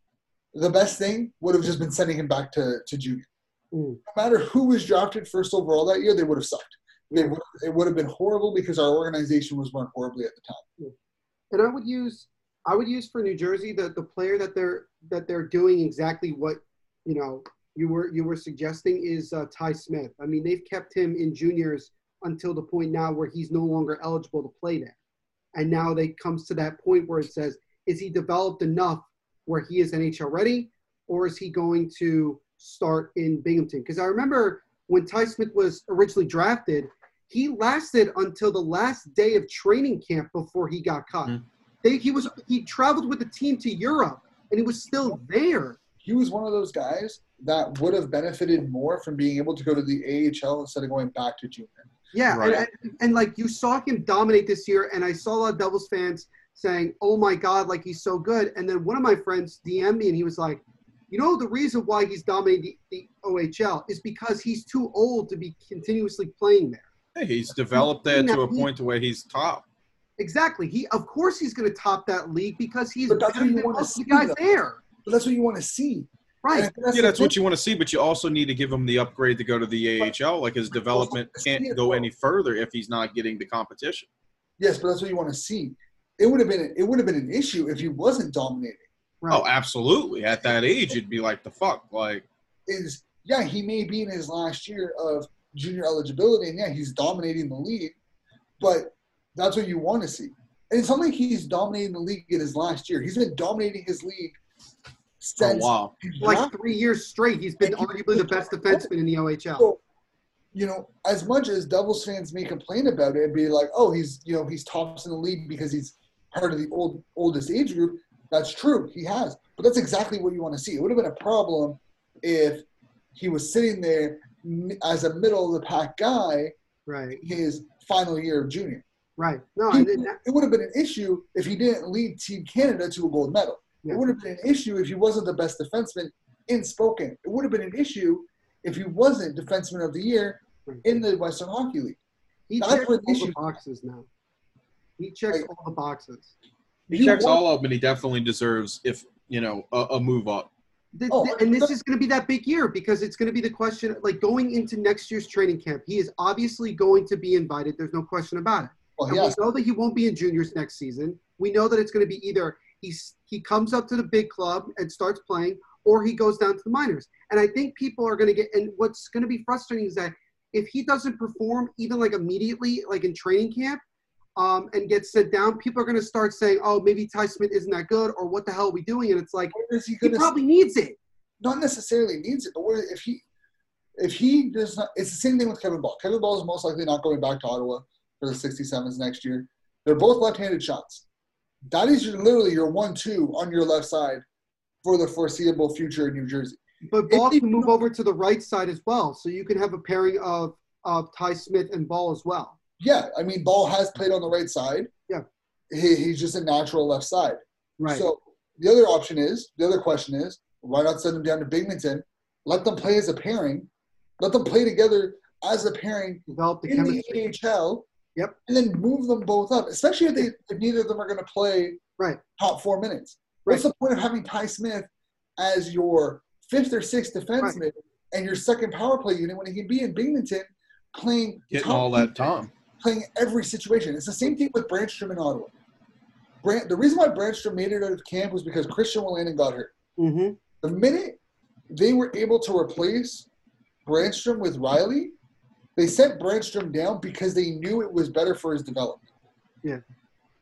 The best thing would have just been sending him back to to junior. Mm. No matter who was drafted first overall that year, they would have sucked. They would, it would have been horrible because our organization was run horribly at the time. And I would use I would use for New Jersey the, the player that they're that they're doing exactly what you know you were you were suggesting is uh, Ty Smith. I mean they've kept him in juniors until the point now where he's no longer eligible to play there, and now they comes to that point where it says is he developed enough where he is NHL ready, or is he going to start in Binghamton? Because I remember when Ty Smith was originally drafted, he lasted until the last day of training camp before he got cut. Mhm. They, he was he traveled with the team to Europe and he was still there. He was one of those guys that would have benefited more from being able to go to the AHL instead of going back to junior. Yeah, Right. and, and, and like you saw him dominate this year, and I saw a lot of Devils fans saying, "Oh my God, like he's so good." And then one of my friends DM'd me, and he was like, "You know, the reason why he's dominating the, the OHL is because he's too old to be continuously playing there." Hey, he's developed there to a point to where he's top. Exactly. He, of course, he's going to top that league because he's But that's better what you than wanna most of see, the guys though. there. But that's what you want to see. Right. And Yeah, that's what you want to see, but you also need to give him the upgrade to go to the AHL. Like his development can't go any further if he's not getting the competition. Yes, but that's what you want to see. It would have been it would have been an issue if he wasn't dominating. Oh, right. Oh, absolutely. At that age, it'd be like the fuck. Like, Is yeah, he may be in his last year of junior eligibility, and yeah, he's dominating the league, but that's what you want to see. And it's not like he's dominating the league in his last year. He's been dominating his league oh wow. like drafted. three years straight, he's been And he- arguably the best defenseman in the OHL. So, you know, as much as Devils fans may complain about it and be like, "Oh, he's you know he's tops in the league because he's part of the old oldest age group," that's true. He has, but that's exactly what you want to see. It would have been a problem if he was sitting there as a middle of the pack guy Right. his final year of junior. Right. No, He- and then that- it would have been an issue if he didn't lead Team Canada to a gold medal. Yeah. It would have been an issue if he wasn't the best defenseman in Spokane. It would have been an issue if he wasn't defenseman of the year in the Western Hockey League. he That's checks where the all the issue- boxes now. He checks Like- all the boxes. He You checks want- all of them, and he definitely deserves, if you know, a, a move up. Th- Oh, th- and this is going to be that big year because it's going to be the question like going into next year's training camp. He is obviously going to be invited. There's no question about it. Well, And yes, we know that he won't be in juniors next season. We know that it's going to be either he's he comes up to the big club and starts playing, or he goes down to the minors. And I think people are going to get. And what's going to be frustrating is that if he doesn't perform even like immediately, like in training camp, um, and gets sent down, people are going to start saying, "Oh, maybe Ty Smith isn't that good," or "What the hell are we doing?" And it's like he he probably needs it. not necessarily needs it, but if he if he does not, it's the same thing with Kevin Bahl. Kevin Bahl is most likely not going back to Ottawa for the 67s next year. They're both left-handed shots. That is literally your one-two on your left side for the foreseeable future in New Jersey. But Bahl can move over to the right side as well, so you can have a pairing of of Ty Smith and Bahl as well. Yeah, I mean, Bahl has played on the right side. Yeah. he, he's just a natural left side. Right. So the other option is, the other question is, why not send them down to Binghamton? Let them play as a pairing. Let them play together as a pairing Develop the in chemistry. the AHL. Yep. And then move them both up, especially if, they, if neither of them are going to play Right. top four minutes. What's Right. the point of having Ty Smith as your fifth or sixth defenseman and your second power play unit when he can be in Binghamton playing Getting all that time. playing every situation? It's the same thing with Brannstrom in Ottawa. Brand, the reason why Brannstrom made it out of camp was because Christian Wolanin got hurt. Mm-hmm. The minute they were able to replace Brannstrom with Riley, they sent Brannstrom down because they knew it was better for his development. Yeah.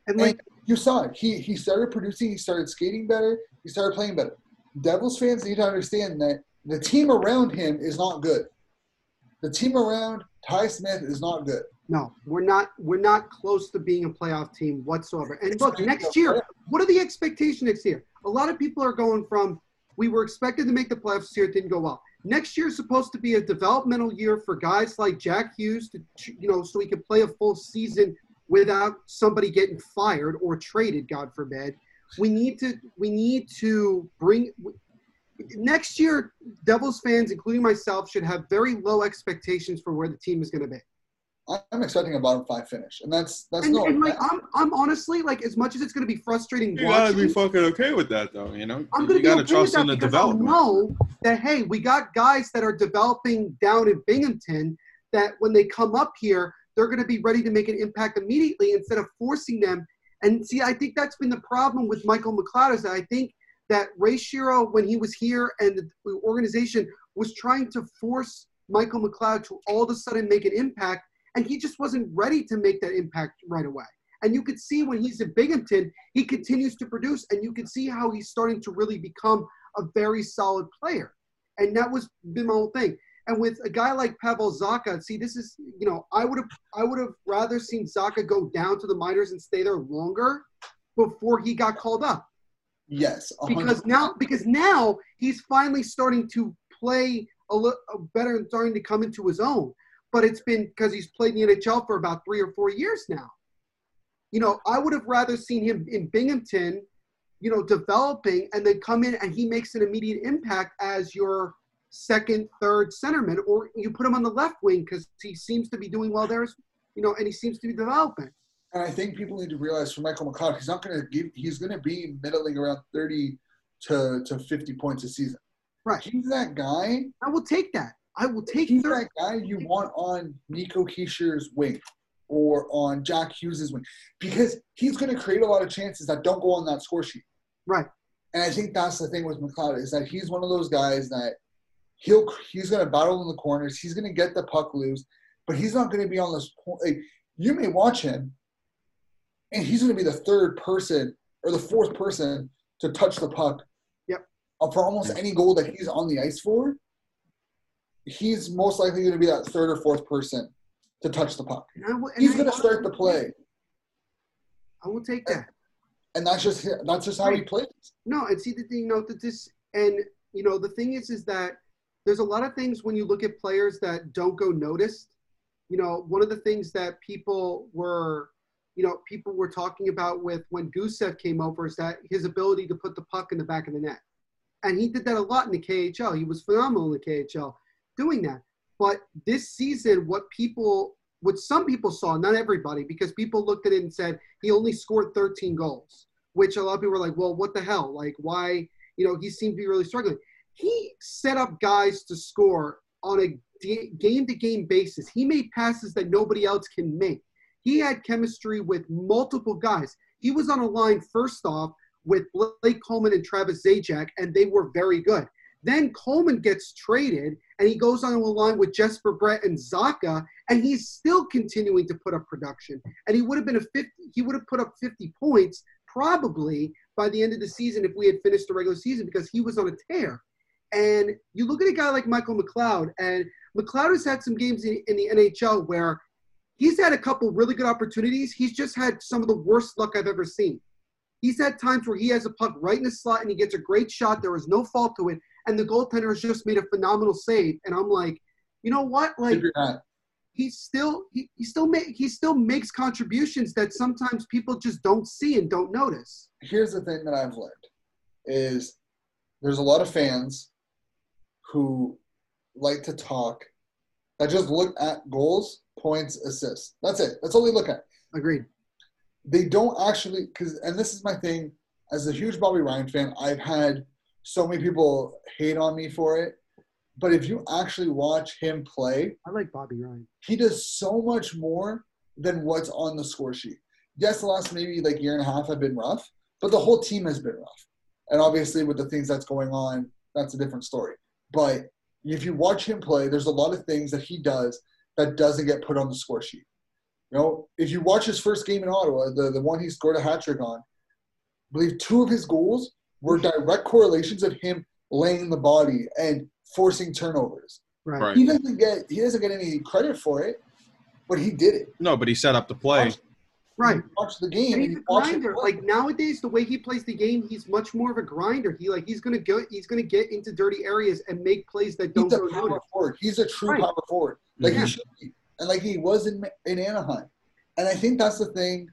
And like, And you saw it. He he started producing. He started skating better. He started playing better. Devils fans need to understand that the team around him is not good. The team around Ty Smith is not good. no, we're not we're not close to being a playoff team whatsoever. And look, next year, what are the expectations next year? A lot of people are going from we were expected to make the playoffs this year, it didn't go well. Next year is supposed to be a developmental year for guys like Jack Hughes to you know so he can play a full season without somebody getting fired or traded, God forbid. We need to we need to bring next year. Devils fans, including myself, should have very low expectations for where the team is going to be. I'm expecting a bottom five finish, and that's that's And, no. and like I'm, I'm honestly like as much as it's going to be frustrating You gotta be fucking okay with that, though. You know, I'm going to be gotta okay trust with that in the because I know that hey, we got guys that are developing down in Binghamton that when they come up here, they're going to be ready to make an impact immediately instead of forcing them. And see, I think that's been the problem with Michael McLeod is that I think that Ray Shero, when he was here and the organization was trying to force Michael McLeod to all of a sudden make an impact, and he just wasn't ready to make that impact right away. And you could see when he's in Binghamton, he continues to produce, and you can see how he's starting to really become a very solid player. And that was been my whole thing. And with a guy like Pavel Zacha, see, this is you know, I would have I would have rather seen Zacha go down to the minors and stay there longer before he got called up yes, a hundred because now because now he's finally starting to play a little better and starting to come into his own. But it's been because he's played in the NHL for about three or four years now. You know, I would have rather seen him in Binghamton, you know, developing and then come in and he makes an immediate impact as your second, third centerman, or you put him on the left wing because he seems to be doing well there, you know, and he seems to be developing. And I think people need to realize for Michael McLeod, he's not going to give. He's going to be middling around thirty to to fifty points a season. Right. He's that guy. I will take that. I will take He's 30. that guy you want on Nico Hischier's wing or on Jack Hughes's wing because he's going to create a lot of chances that don't go on that score sheet. Right. And I think that's the thing with McLeod is that he's one of those guys that he'll he's going to battle in the corners. He's going to get the puck loose, but he's not going to be on this. po- Like you may watch him, and he's going to be the third person or the fourth person to touch the puck. Yep. uh, For almost any goal that he's on the ice for, he's most likely going to be that third or fourth person to touch the puck. I He's going to start the play, I will take that. and that's just that's just how he plays. No, and see the thing, you know, that this, and you know, the thing is, is that there's a lot of things when you look at players that don't go noticed. You know, one of the things that people were, you know, people were talking about with when Gusev came over is that his ability to put the puck in the back of the net, and he did that a lot in the KHL. He was phenomenal in the KHL doing that. But this season, what people, what some people saw, not everybody, because people looked at it and said he only scored 13 goals which a lot of people were like, well, what the hell? Like, why? You know, he seemed to be really struggling. He set up guys to score on a game to game basis. He made passes that nobody else can make. He had chemistry with multiple guys. He was on a line, first off, with Blake Coleman and Travis Zajac, and they were very good. Then Coleman gets traded, and he goes on a line with Jesper Bratt and Zacha, and he's still continuing to put up production. And he would have been a 50, he would have put up 50 points probably by the end of the season if we had finished the regular season because he was on a tear. And you look at a guy like Michael McLeod, and McLeod has had some games in, in the NHL where he's had a couple really good opportunities. He's just had some of the worst luck I've ever seen. He's had times where he has a puck right in the slot and he gets a great shot. There was no fault to it, and the goaltender has just made a phenomenal save. And I'm like, you know what? Like, he still he, he still make he still makes contributions that sometimes people just don't see and don't notice. Here's the thing that I've learned is there's a lot of fans who like to talk that just look at goals, points, assists. That's it. That's all they look at. Agreed. they don't actually because and this is my thing as a huge Bobby Ryan fan, I've had so many people hate on me for it. But if you actually watch him play, I like Bobby Ryan. he does so much more than what's on the score sheet. Yes, the last maybe like year and a half have been rough, but the whole team has been rough. And obviously with the things that's going on, that's a different story. But if you watch him play, there's a lot of things that he does that doesn't get put on the score sheet. You know, if you watch his first game in Ottawa, the, the one he scored a hat trick on, I believe two of his goals were mm-hmm. direct correlations of him laying the body and forcing turnovers. Right. Right. He doesn't get he doesn't get any credit for it, but he did it. No, but he set up the play. Right. You watch the game And and he's a grinder. Like nowadays, the way he plays the game, he's much more of a grinder. He like he's gonna go, he's gonna get into dirty areas and make plays that don't he's a go power noticed. forward. He's a true Right. power forward, like Yeah. he mm-hmm. should be, and like he was in in Anaheim. And I think that's the thing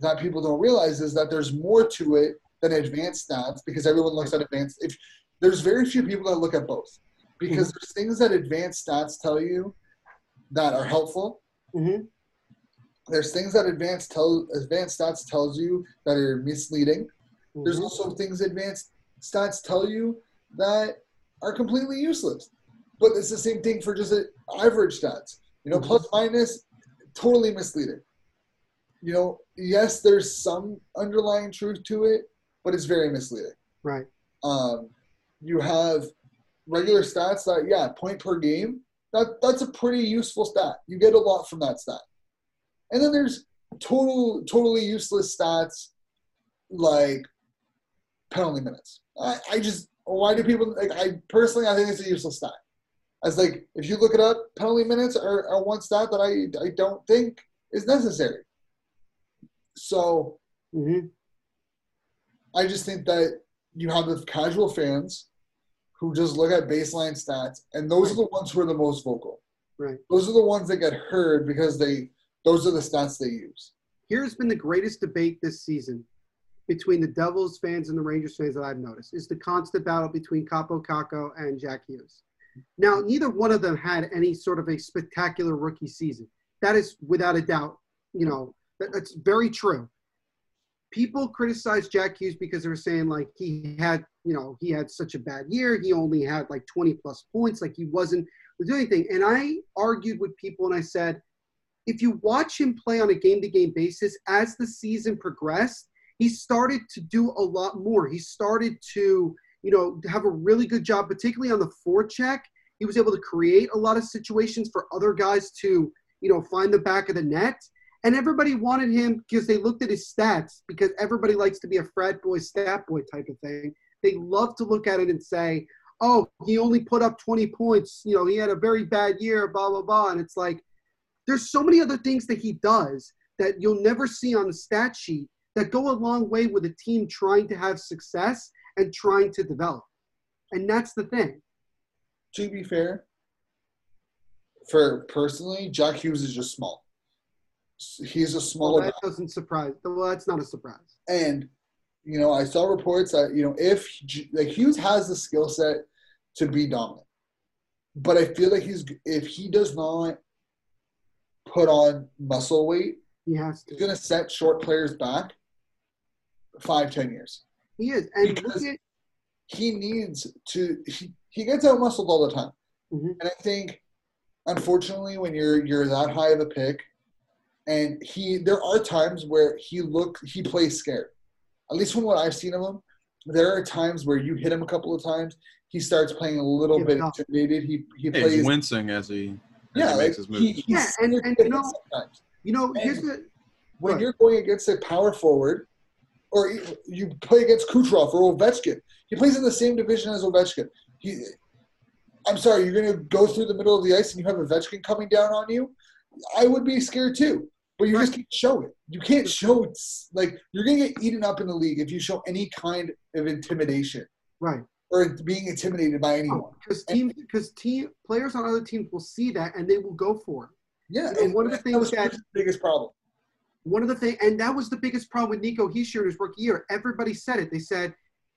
that people don't realize is that there's more to it than advanced stats because everyone looks at advanced. If there's very few people that look at both because there's things that advanced stats tell you that are helpful. Mhm. There's things that advanced tell advanced stats tells you that are misleading. There's Mhm. also things advanced stats tell you that are completely useless. But it's the same thing for just average stats. You know, Mhm. plus minus, totally misleading. You know, yes, there's some underlying truth to it, but it's very misleading. right. Um, you have regular stats that, yeah, point per game. That that's a pretty useful stat. You get a lot from that stat. And then there's total totally useless stats like penalty minutes. I, I just why do people like I personally I think it's a useless stat. As like if you look it up, penalty minutes are, are one stat that I I don't think is necessary. So hmm I just think that you have the casual fans who just look at baseline stats, and those are the ones who are the most vocal. Right. Those are the ones that get heard because they those are the stats they use. Here's been the greatest debate this season between the Devils fans and the Rangers fans that I've noticed is the constant battle between Kaapo Kakko and Jack Hughes. Now, neither one of them had any sort of a spectacular rookie season. That is without a doubt, you know, that's very true. People criticized Jack Hughes because they were saying like he had, you know, he had such a bad year. He only had like 20 plus points, like he wasn't doing anything. And I argued with people and I said, if you watch him play on a game to game basis as the season progressed, he started to do a lot more. He started to, you know, have a really good job, particularly on the forecheck. He was able to create a lot of situations for other guys to, you know, find the back of the net. And everybody wanted him because they looked at his stats, because everybody likes to be a frat boy, stat boy type of thing. They love to look at it and say, oh, he only put up 20 points. You know, he had a very bad year, blah, blah, blah. And it's like, there's so many other things that he does that you'll never see on the stat sheet that go a long way with a team trying to have success and trying to develop. And that's the thing. To be fair, for personally, Jack Hughes is just small. He's a Well, smaller that doesn't surprise. Well, that's not a surprise. and you know I saw reports that you know if like Hughes has the skill set to be dominant, but I feel like he's if he does not put on muscle weight, He has he's to. gonna set short players back five ten years. He is. And Because- at, He needs to. He, he gets out muscled all the time, Mhm. and I think unfortunately when you're you're that high of a pick, and he there are times where he look he plays scared. At least from what I've seen of him, there are times where you hit him a couple of times, he starts playing a little Gives bit intimidated. He he Yeah, plays he's wincing as he, as yeah, he like makes his moves. he, he's Yeah, and- and you know- sometimes. you know, here's the. when Right. you're going against a power forward, or you- you play against Kucherov or Ovechkin, he plays in the same division as Ovechkin. He, I'm sorry, you're going to go through the middle of the ice and you have Ovechkin coming down on you. I would be scared too, but you just can't show it. You can't show it's like you're going to get eaten up in the league if you show any kind of intimidation Right. or being intimidated by anyone. Because teams, because team players on other teams will see that and they will go for it. Yeah, You and one of the that things was that- the biggest problem. One of the things, and that was the biggest problem with Nico Hischier in his rookie year. Everybody said it. They said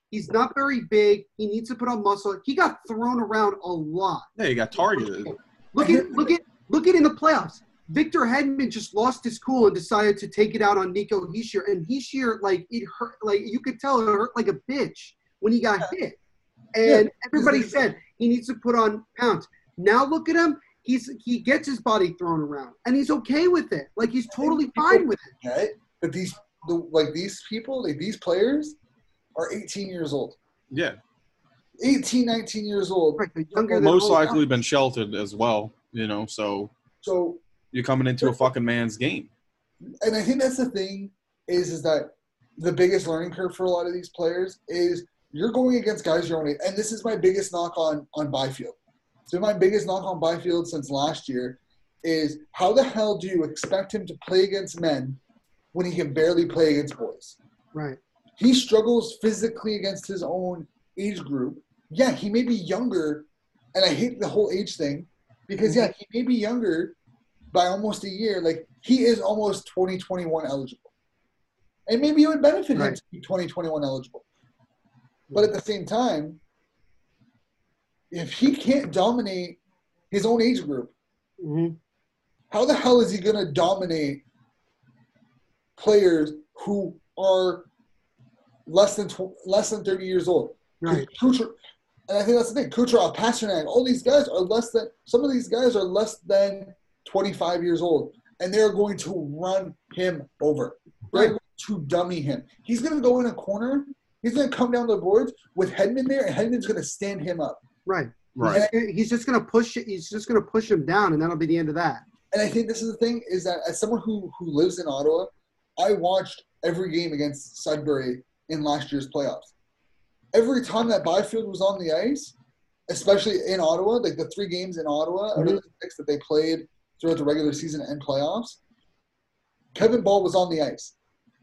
he's not very big. He needs to put on muscle. He got thrown around a lot. yeah, he got targeted. Look at look at look at in the playoffs. Victor Hedman just lost his cool and decided to take it out on Nico Hischier, and Hischier like it hurt. Like you could tell it hurt like a bitch when he got hit. And everybody said he needs to put on pounds. Now look at him. He's he gets his body thrown around, and he's okay with it. Like he's totally fine with it. Right? But these, the, like these people, like these players, are 18 years old. Yeah, 18, 19 years old. Right, they're younger most likely guys. been sheltered as well. You know, so So, you're coming into a fucking man's game. and I think that's the thing is, is that the biggest learning curve for a lot of these players is you're going against guys your own age. And this is my biggest knock on on Byfield. So my biggest knock on Byfield since last year is how the hell do you expect him to play against men when he can barely play against boys? Right. he struggles physically against his own age group. Yeah, he may be younger, and I hate the whole age thing because yeah, he may be younger, by almost a year, like he is almost 2021 eligible. And maybe it would benefit him to be 2021 eligible. But at the same time, if he can't dominate his own age group, Mhm. how the hell is he going to dominate players who are less than tw- less than 30 years old? Right. Kucher, and I think that's the thing. Kucherov, Pastrnak, all these guys are less than. Some of these guys are less than 25 years old, and they're going to run him over. They're Right. going to dummy him. He's going to go in a corner. He's going to come down the boards with Hedman there, and Hedman's going to stand him up. Right. Right. He's, he's just gonna push it. He's just gonna push him down, and that'll be the end of that. And I think this is the thing is that as someone who who lives in Ottawa, I watched every game against Sudbury in last year's playoffs. Every time that Byfield was on the ice, especially in Ottawa, like the three games in Ottawa mm-hmm. out of the six that they played throughout the regular season and playoffs, Kevin Bahl was on the ice.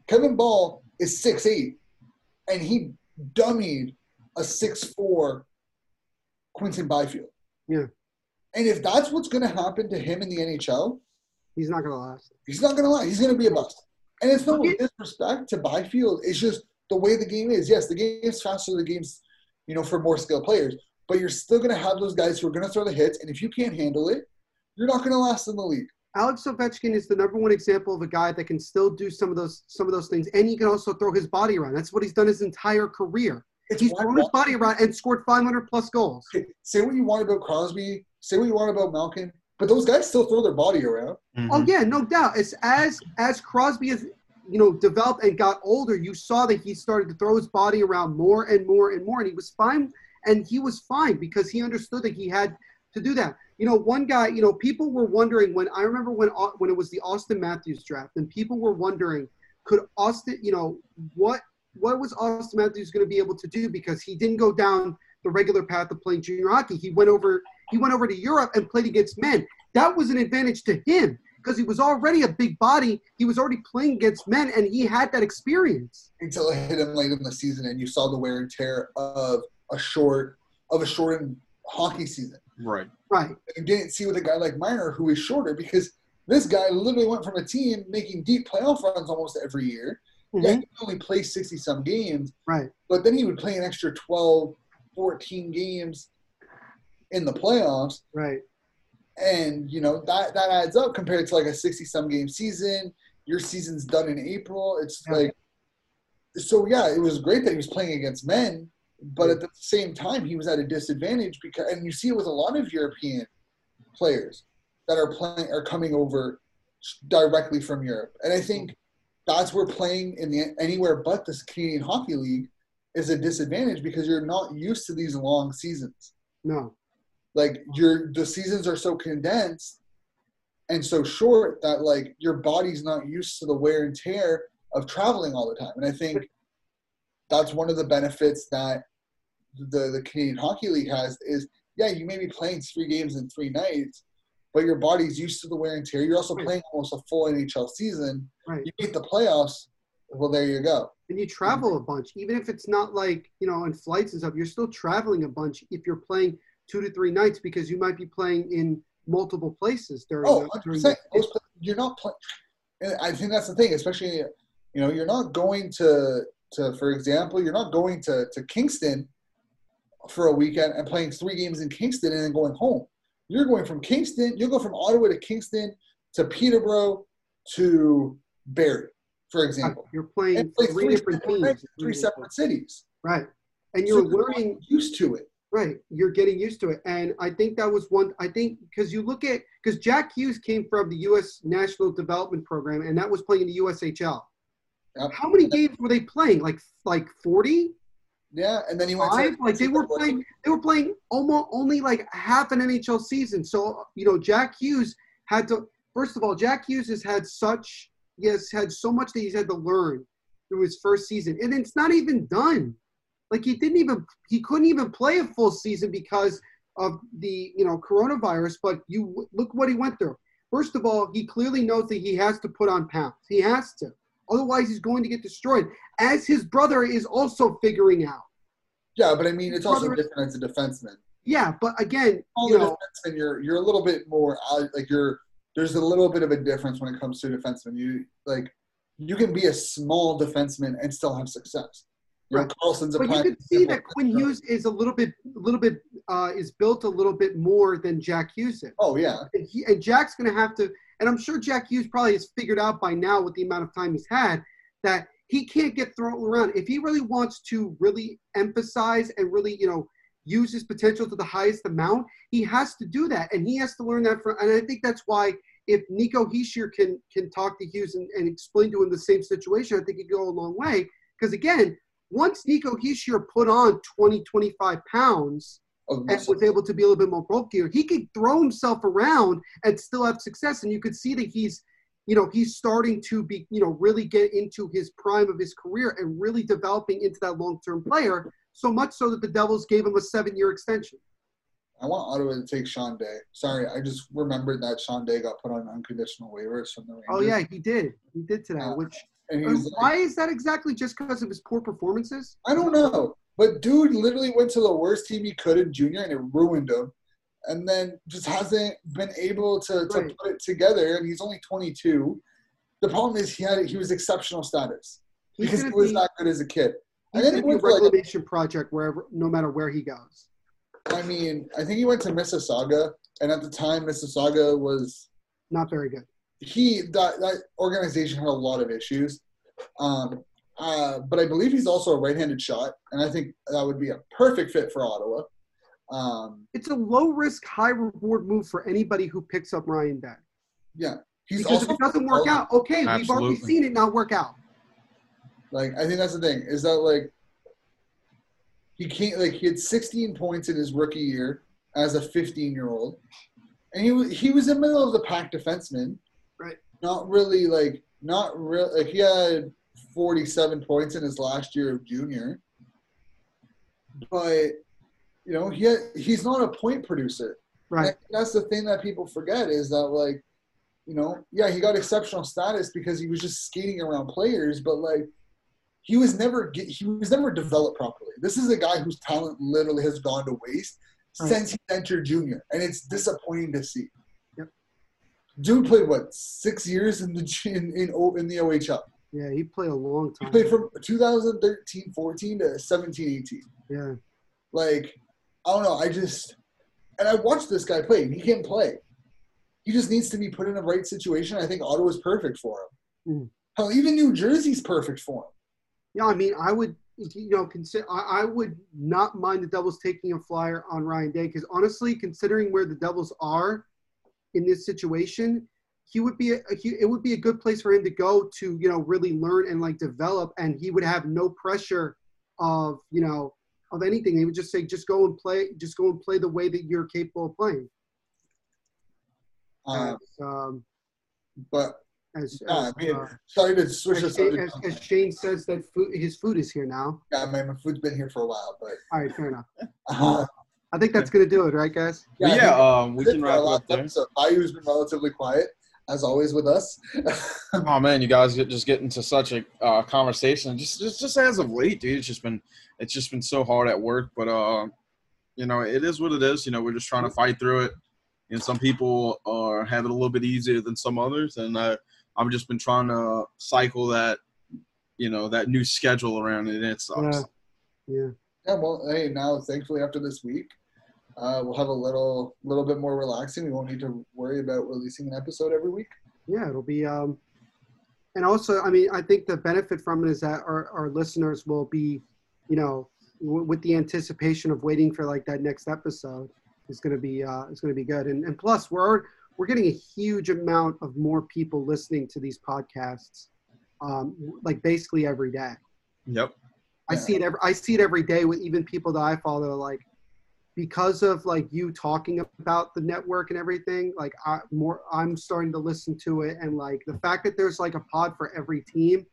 Kevin Bahl is six eight, and he dummied a six four Quinton Byfield. Yeah. And if that's what's going to happen to him in the NHL, He's not gonna last. He's not gonna last. He's gonna be a bust. And it's no disrespect to Byfield. It's just the way the game is. Yes, the game's faster. The game's, you know, for more skilled players. But you're still gonna have those guys who are gonna throw the hits. And if you can't handle it, you're not gonna last in the league. Alex Ovechkin is the number one example of a guy that can still do some of those some of those things, and he can also throw his body around. That's what he's done his entire career. It's He's why- thrown his body around and scored 500 plus goals. Okay, say what you want about Crosby. Say what you want about Malkin. But those guys still throw their body around. Mm-hmm. Oh yeah, no doubt. It's as as Crosby has you know developed and got older, you saw that he started to throw his body around more and more and more, and he was fine. And he was fine because he understood that he had to do that. You know, one guy. You know, people were wondering when I remember when when it was the Auston Matthews draft, and people were wondering, could Auston, you know, what what was Auston Matthews going to be able to do because he didn't go down the regular path of playing junior hockey. He went over he went over to Europe and played against men. That was an advantage to him because he was already a big body. He was already playing against men, and he had that experience. until it hit him late in the season, and you saw the wear and tear of a short of a shortened hockey season. Right. Right. you didn't see with a guy like Marner who is shorter because this guy literally went from a team making deep playoff runs almost every year. Yeah, Mhm. he only played 60 some games, Right. but then he would play an extra 12, 14 games in the playoffs. Right. And, you know, that, that adds up compared to like a 60 some game season. Your season's done in April. It's Yeah. like, so yeah, it was great that he was playing against men, but at the same time, he was at a disadvantage because, and you see it with a lot of European players that are playing are coming over directly from Europe, and I think that's where playing in the anywhere but this Canadian Hockey League is a disadvantage because you're not used to these long seasons. No. Like your the seasons are so condensed and so short that like your body's not used to the wear and tear of traveling all the time. And I think that's one of the benefits that the the Canadian Hockey League has is yeah, you may be playing three games in three nights, but your body's used to the wear and tear. You're also Right. playing almost a full NHL season. Right. You beat the playoffs, well there you go. And you travel a bunch, even if it's not like you know in flights and stuff. You're still traveling a bunch if you're playing two to three nights because you might be playing in multiple places during. Oh, the, during the, You're not playing. And I think that's the thing, especially you know, you're not going to to for example, you're not going to to Kingston for a weekend and playing three games in Kingston and then going home. You're going from Kingston. You'll go from Ottawa to Kingston to Peterborough to Barrie, for example. you're playing play three, different teams. in three separate cities. Right. And you're you're learning used to it. Right. You're getting used to it. And I think that was one, I think, because you look at, because Jack Hughes came from the U.S. National Development Program, and that was playing in the USHL. Yep. How many games were they playing? Like, like 40? Yeah, and then he went Five? to Like, they were playing, they were playing almost only like half an NHL season. So, you know, Jack Hughes had to, first of all, Jack Hughes has had such, he has had so much that he's had to learn through his first season. And it's not even done. Like he didn't even he couldn't even play a full season because of the you know coronavirus. But you look what he went through. First of all, he clearly knows that he has to put on pounds. He has to. Otherwise, he's going to get destroyed. As his brother is also figuring out. Yeah, but I mean, it's also different as a defenseman. Yeah, but again, you know, defensemen, you're you're a little bit more uh, like you're there's a little bit of a difference when it comes to defensemen. You like you can be a small defenseman and still have success. Right. Carlson's a But you can see that Quinn Hughes is a little bit, a little bit, uh, is built a little bit more than Jack Hughes is. Oh yeah, And, he, and Jack's going to have to, and I'm sure Jack Hughes probably has figured out by now with the amount of time he's had that he can't get thrown around. If he really wants to really emphasize and really, you know, use his potential to the highest amount, he has to do that, and he has to learn that from. And I think that's why if Nico Hischier can can talk to Hughes and, and explain to him the same situation, I think he'd go a long way. Because again, once Nico Hischier put on 20, 25 pounds and was able to be a little bit more bulkier, he could throw himself around and still have success. And you could see that he's, you know, he's starting to be, you know, really get into his prime of his career and really developing into that long-term player. So much so that the Devils gave him a seven-year extension. I want Ottawa to take Sean Day. Sorry, I just remembered that Sean Day got put on unconditional waivers from the oh, Rangers. Oh yeah, he did. He did today. Yeah. Which and he was like, why is that exactly? Just because of his poor performances? I don't know, but dude literally went to the worst team he could in junior, and it ruined him. And then just hasn't been able to, to Right. put it together. And he's only 22. The problem is he had he was exceptional status He's because he was be, that good as a kid. And then a went like reclamation project wherever, no matter where he goes. I mean, I think he went to Mississauga, and at the time Mississauga was Not very good. he that that organization had a lot of issues. Um, uh, but I believe he's also a right-handed shot, and I think that would be a perfect fit for Ottawa. Um, It's a low risk, high reward move for anybody who picks up Ryan Day. yeah, he's Because if also it doesn't work out, okay, we've already seen it not work out. like I think that's the thing is that like he can't like he had 16 points in his rookie year as a 15 year old, and he was he was a middle of the pack defenseman, Right. Not really like not real like he had 47 points in his last year of junior, but you know he had, he's not a point producer. Right. And that's the thing that people forget is that like, you know, yeah, he got exceptional status because he was just skating around players, but like, he was never he was never developed properly. This is a guy whose talent literally has gone to waste Right. since he entered junior, and it's disappointing to see. Yep. Dude played what six years in the in in, in the OHL. Yeah, he played a long He time. played from 2013, 14 to 17, 18. yeah. Like, I don't know. I just and I watched this guy play. and He can't play. He just needs to be put in the right situation. I think Ottawa's perfect for him. Mm. Hell, even New Jersey's perfect for him. Yeah, I mean, I would, you know, consider, I, I would not mind the Devils taking a flyer on Ryan Day because honestly, considering where the Devils are in this situation, he would be a, a he, it would be a good place for him to go to, you know, really learn and like develop, and he would have no pressure of, you know, of anything. He would just say, just go and play, just go and play the way that you're capable of playing. Um, As, um, but as, yeah, I mean, uh, sorry to switch as, Shane, as, as Shane says that food, his food is here now. yeah, man, my food's been here for a while, but All right, fair enough. uh, I think that's gonna do it, right, guys? But I yeah, think um, we can wrap up there. episode. Bayou's been relatively quiet, as always with us. Oh man, you guys get just get into such a uh, conversation. Just, just, just as of late, dude, it's just been, it's just been so hard at work. But uh, you know, it is what it is. You know, we're just trying to fight through it. And some people are have it a little bit easier than some others. And uh, I've just been trying to cycle that, you know, that new schedule around it. And it sucks. Yeah. Yeah. Yeah, well, hey, now thankfully after this week, uh, we'll have a little, little bit more relaxing. We won't need to worry about releasing an episode every week. Yeah, it'll be um and also I mean I think the benefit from it is that our, our listeners will be, you know, w- with the anticipation of waiting for like that next episode is going to be uh is going to be good. And and plus we're we're getting a huge amount of more people listening to these podcasts um like basically every day. Yep. I see it every I see it every day with even people that I follow like because of like you talking about the network and everything like I more I'm starting to listen to it and like the fact that there's like a pod for every team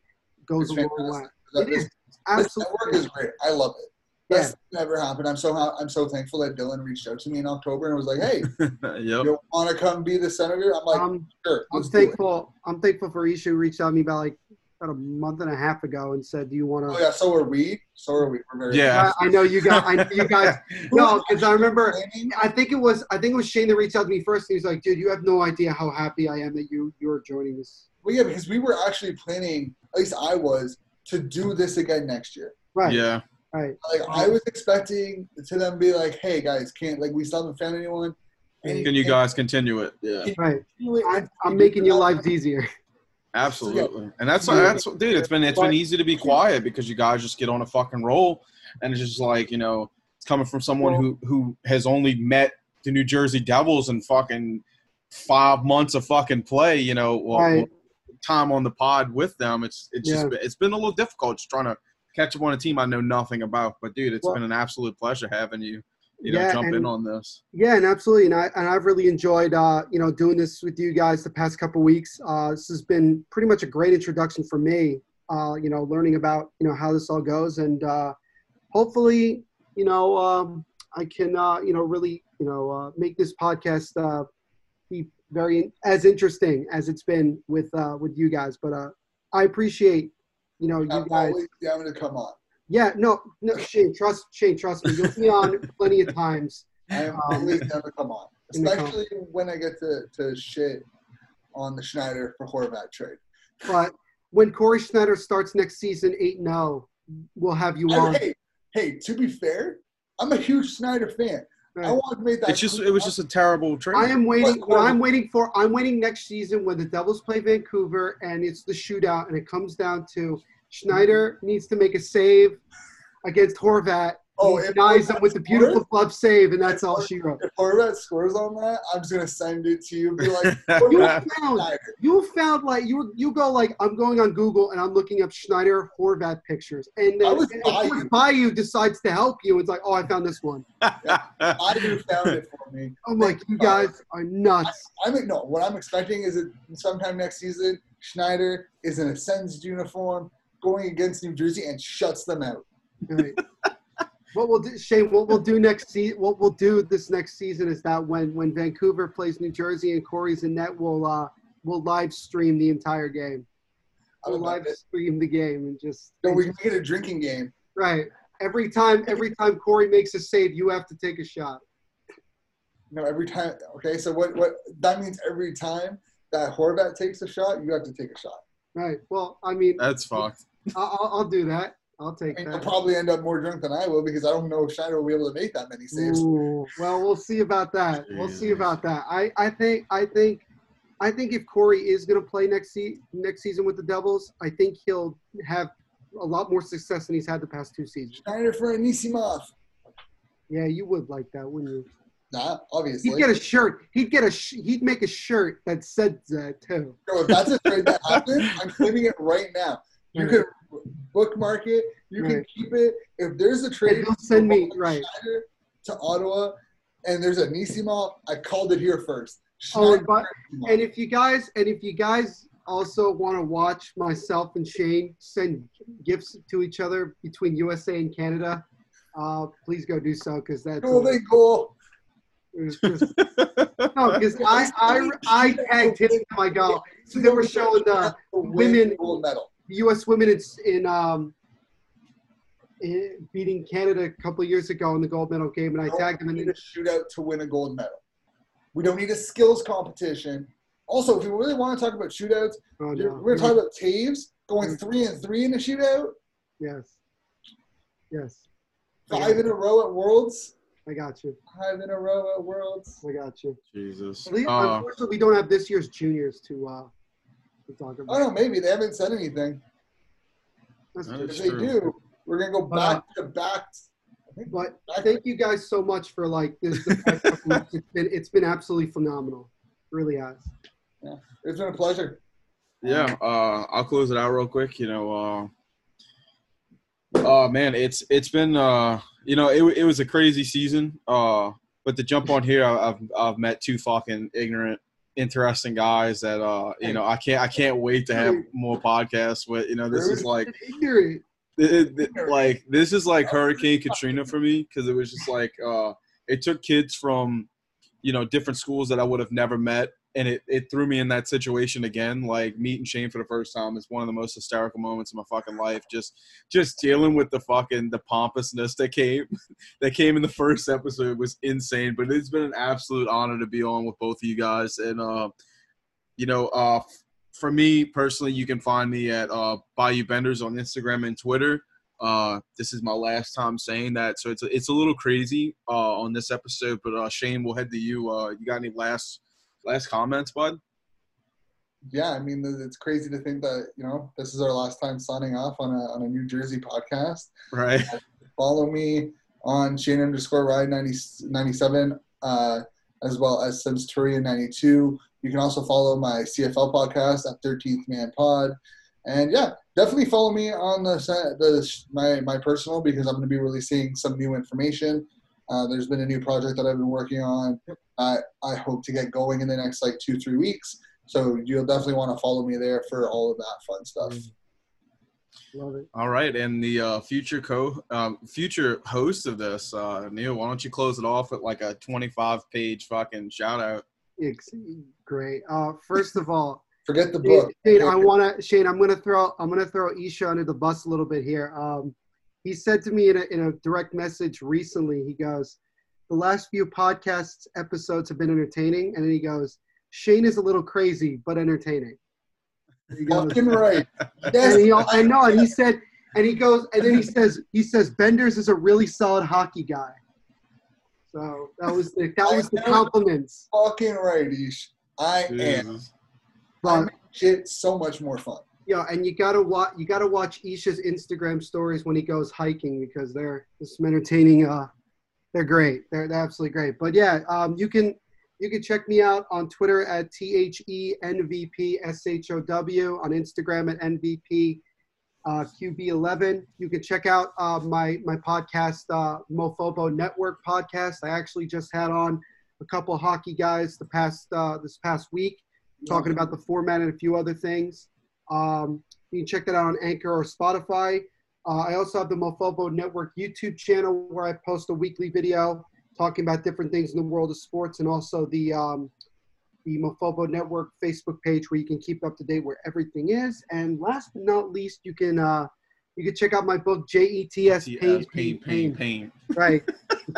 goes It's a long way. fantastic. It This- is absolutely network is great. I love it. Yeah. Best thing that ever happened. I'm so I'm so thankful that Dylan reached out to me in October and was like, "Hey, yep. you want to come be the senator?" I'm like, um, "Sure." I'm let's do it." thankful I'm thankful for Isha who reached out to me about like about a month and a half ago and said, "Do you want to?" Oh yeah, so are we. So are we. We're very Yeah. I, I know you guys. I know you guys. No, because I remember. I think it was. I think it was Shane that reached out to me first. And he's like, "Dude, you have no idea how happy I am that you you're joining this." Well, yeah, because we were actually planning. At least I was to do this again next year. Right. Yeah. Right. Like I was expecting to them be like, "Hey guys, can't like we still haven't found anyone." And- Can you guys continue it? Yeah. Right. and- I'm, I'm making your lives easier. Absolutely, and that's that's dude. It's been it's been easy to be quiet because you guys just get on a fucking roll, and it's just like you know, it's coming from someone who who has only met the New Jersey Devils in fucking five months of fucking play. You know, well, Right. time on the pod with them. It's it's just Yeah. been- it's been a little difficult just trying to catch up on a team I know nothing about. But dude, it's Well- been an absolute pleasure having you. You know, Yeah, jump in on this. Yeah, and absolutely, and I and I've really enjoyed uh, you know doing this with you guys the past couple weeks. Uh, this has been pretty much a great introduction for me. Uh, you know, learning about you know how this all goes, and uh, hopefully, you know, um, I can uh, you know really you know uh, make this podcast uh, be very as interesting as it's been with uh, with you guys. But uh, I appreciate you know you I'm guys. having to come on. Yeah, no, no, Shane, trust Shane, trust me. You'll be on plenty of times. I am Um, always down to come on, in the com- especially when I get to, to shit on the Schneider for Horvat trade. But when Cory Schneider starts next season eight and zero, we'll have you I- on. hey, hey, to be fair, I'm a huge Schneider fan. I want to make that. It's just it was just a terrible trade. I am waiting. What- What I'm waiting for, I'm waiting next season when the Devils play Vancouver and it's the shootout and it comes down to Schneider needs to make a save against Horvat. Oh, he if denies him with the beautiful scores? glove save, and that's If all she wrote. If Horvat scores on that, I'm just gonna send it to you. and Be like, You found, you found like you you go like I'm going on Google and I'm looking up Schneider Horvat pictures, and I then was and of course Bayou. Bayou decides to help you. It's like, oh, I found this one. I do found it for me. I'm like, you guys are nuts. I mean, no. What I'm expecting is that sometime next season, Schneider is in a Sens uniform going against New Jersey and shuts them out. Right. what we'll do, Shane, what we'll do next season, what we'll do this next season is that when when Vancouver plays New Jersey and Cory's in net, we'll uh we'll live stream the entire game. We'll live it. stream the game and just So we can make it a drinking game. right. Every time, every time Cory makes a save, you have to take a shot. No, every time. Okay, so what? What that means? Every time that Horvat takes a shot, you have to take a shot. Right. Well, I mean, That's fucked. I- I'll, I'll do that. I'll I take mean, you'll that. probably end up more drunk than I will because I don't know if Schneider will be able to make that many saves. Ooh, well, we'll see about that. We'll see about that. I, I think I think I think if Cory is going to play next se- next season with the Devils, I think he'll have a lot more success than he's had the past two seasons. Schneider for Anisimov. Yeah, you would like that, wouldn't you? Nah, obviously. He'd get a shirt. He'd get a. Sh- he'd make a shirt that said that too. Bro, if that's a trade that happens, I'm claiming it right now. You Right. can bookmark it. You can keep it. If there's a trade, he'll send me- right. To Ottawa, and there's a Nisimov, I called it here first. Oh, but and if you guys and if you guys also want to watch myself and Shane send gifts to each other between USA and Canada, uh, please go do so because that's Goal, they goal. It was just no, because I I I tagged him in my goal. So they were showing the women- gold medal. U.S. women in, in um in beating Canada a couple years ago in the gold medal game, and I tagged them don't in. need a shootout to win a gold medal. We don't need a skills competition. Also, if we really want to talk about shootouts, Oh, no. we're going to talk about Toews going three and three in a shootout, Yes, yes, five in a row at Worlds, I got you. five in a row at Worlds. I got you. Jesus. At least, Uh, unfortunately, we don't have this year's juniors to uh to talk I about. don't know. Maybe they haven't said anything. That's That true. If they true. do, we're gonna go back to back. I But back thank you guys so much for like this. the past couple weeks. It's been it's been absolutely phenomenal. Really has. Yeah, it's been a pleasure. yeah, uh, I'll close it out real quick. You know, uh, uh, man, it's it's been uh, you know, it, it was a crazy season. Uh, but to jump on here, I- I've I've met two fucking ignorant, interesting guys that uh, you know, I can't I can't wait to have more podcasts with. You know, this is like Ignorant. it, it- like this is like Hurricane Katrina for me because it was just like uh, it took kids from you know different schools that I would have never met and it, it threw me in that situation again. Like meeting Shane for the first time is one of the most hysterical moments of my fucking life. Just just dealing with the fucking the pompousness that came that came in the first episode was insane. But it's been an absolute honor to be on with both of you guys. And uh, you know, uh, for me personally, you can find me at uh, Bayou Benders on Instagram and Twitter. Uh, this is my last time saying that, so it's a, it's a little crazy uh, on this episode. But uh, Shane, we'll head to you. Uh, you got any last last comments, bud? Yeah, I mean, it's crazy to think that you know this is our last time signing off on a on a New Jersey podcast. Right. Follow me on Shane underscore Ride 90, 97, uh, as well as Centurion 92. You can also follow my CFL podcast at 13th Man Pod. And yeah, definitely follow me on the, the my, my personal because I'm going to be releasing some new information. Uh, there's been a new project that I've been working on. Uh, I hope to get going in the next like two, three weeks. So you'll definitely want to follow me there for all of that fun stuff. Love it. All right, and the uh, future co um, future host of this, uh, Neil, why don't you close it off with like a 25 page fucking shout out? It's great. Uh, first of all, Forget the book. Shane, I want to Shane. I'm gonna throw I'm gonna throw Isha under the bus a little bit here. Um, he said to me in a, in a direct message recently. He goes, "The last few podcasts episodes have been entertaining," and then he goes, "Shane is a little crazy, but entertaining." He goes, Fucking right. Yes, and he, I know, and he said, and he goes, and then he says, he says, Benders is a really solid hockey guy. So that was the that was the compliments. fucking right, Ish. I am. Jesus. I make shit so much more fun. Yeah, and you gotta watch you gotta watch Isha's Instagram stories when he goes hiking because they're some entertaining. Uh, they're great. They're, they're absolutely great. But yeah, um, you can you can check me out on Twitter at t h e n v p s h o w on Instagram at nvp uh, qb11. You can check out uh, my my podcast, uh, Mofobo Network podcast. I actually just had on a couple hockey guys the past uh, this past week talking about the format and a few other things. Um, you can check that out on Anchor or Spotify. Uh, I also have the Mofobo Network YouTube channel where I post a weekly video talking about different things in the world of sports, and also the um, the Mofobo Network Facebook page where you can keep up to date where everything is. And last but not least, you can uh, you can check out my book J E T S Yeah, Pain pain, pain, pain. right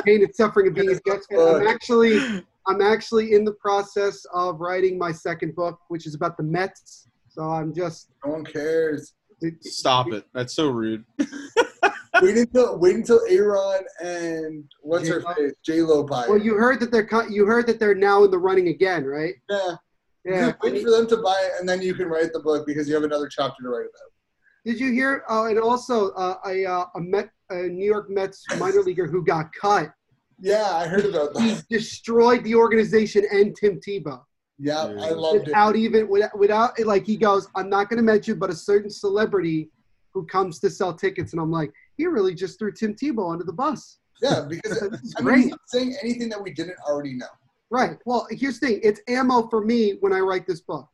pain and suffering of being a Jets fan. I'm actually I'm actually in the process of writing my second book, which is about the Mets. So I'm just No one cares. Stop it. That's so rude. wait until wait until Aaron and what's her J-Lo? face J Lo buy. it. well. You heard that they're cut. You heard that they're now in the running again, right? yeah. Yeah. Wait for them to buy it, and then you can write the book because you have another chapter to write about. Did you hear? Uh, and also uh, a uh, a Met a New York Mets minor leaguer who got cut. Yeah, I heard about that. He destroyed the organization and Tim Tebow Yeah, I loved it. without even without, without like he goes. I'm not going to mention, but a certain celebrity who comes to sell tickets, and I'm like, he really just threw Tim Tebow under the bus. Yeah, because I mean, he's not saying anything that we didn't already know. Right. Well, here's the thing. It's ammo for me when I write this book.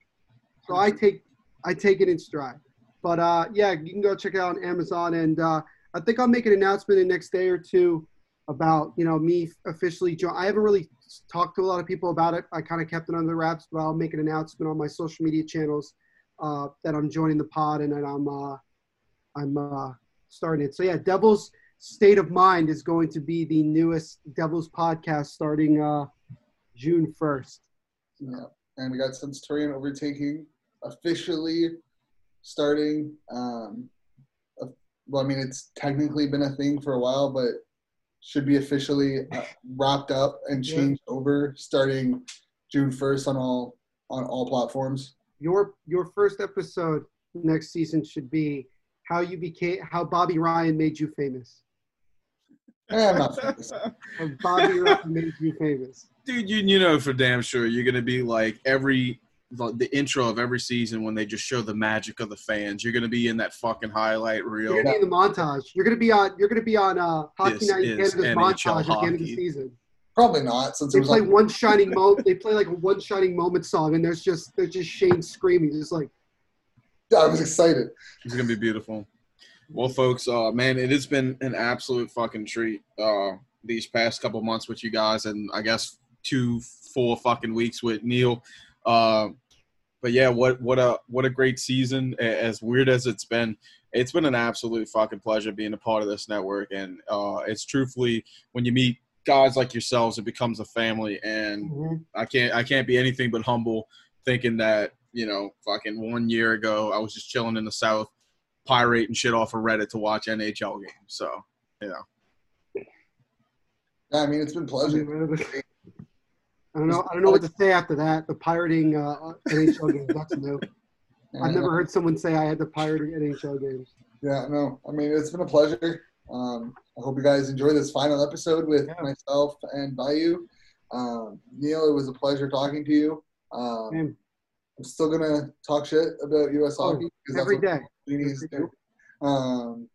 So I take I take it in stride. But uh, yeah, you can go check it out on Amazon, and uh, I think I'll make an announcement in the next day or two about you know me officially join. I haven't really talked to a lot of people about it. I kind of kept it under wraps, but I'll make an announcement on my social media channels uh, that I'm joining the pod and that I'm uh, I'm uh, starting it. So yeah, Devil's State of Mind is going to be the newest Devil's podcast starting uh, June first. Yeah, and we got Centurion overtaking officially starting. Um, well, I mean, it's technically been a thing for a while, but should be officially uh, wrapped up and Yeah. changed over starting June first on all on all platforms. Your your first episode next season should be how you became how Bobby Ryan made you famous. Eh, I'm not famous. Bobby Ryan made you famous. Dude, you, you know for damn sure you're gonna be like every the, the intro of every season when they just show the magic of the fans. You're gonna be in that fucking highlight reel. You're gonna be in the montage. You're gonna be on. You're gonna be on uh, Hockey This Night is Canada's NHL montage at the end of the season. Probably not, since They play like, one shining moment. They play like a one shining moment song, and there's just there's just Shane screaming, just like I was excited. It's gonna be beautiful. Well, folks, uh, man, it has been an absolute fucking treat uh, these past couple months with you guys, and I guess two four fucking weeks with Neil. Uh, but yeah, what what a what a great season. As weird as it's been, it's been an absolute fucking pleasure being a part of this network. And uh, it's truthfully when you meet guys like yourselves, it becomes a family. And Mhm. I can't I can't be anything but humble thinking that you know fucking one year ago I was just chilling in the South, pirating shit off of Reddit to watch NHL games. So you know. Yeah, I mean, it's been a pleasure. I don't know. I don't know what to say after that. The pirating uh, NHL games. That's new. I've never heard someone say I had to pirate NHL games. Yeah, no. I mean, it's been a pleasure. Um, I hope you guys enjoy this final episode with Yeah. myself and Bayou. Um, Neil, it was a pleasure talking to you. Um, Same. I'm still gonna talk shit about U.S. Oh, hockey because Every that's we need to do. Um,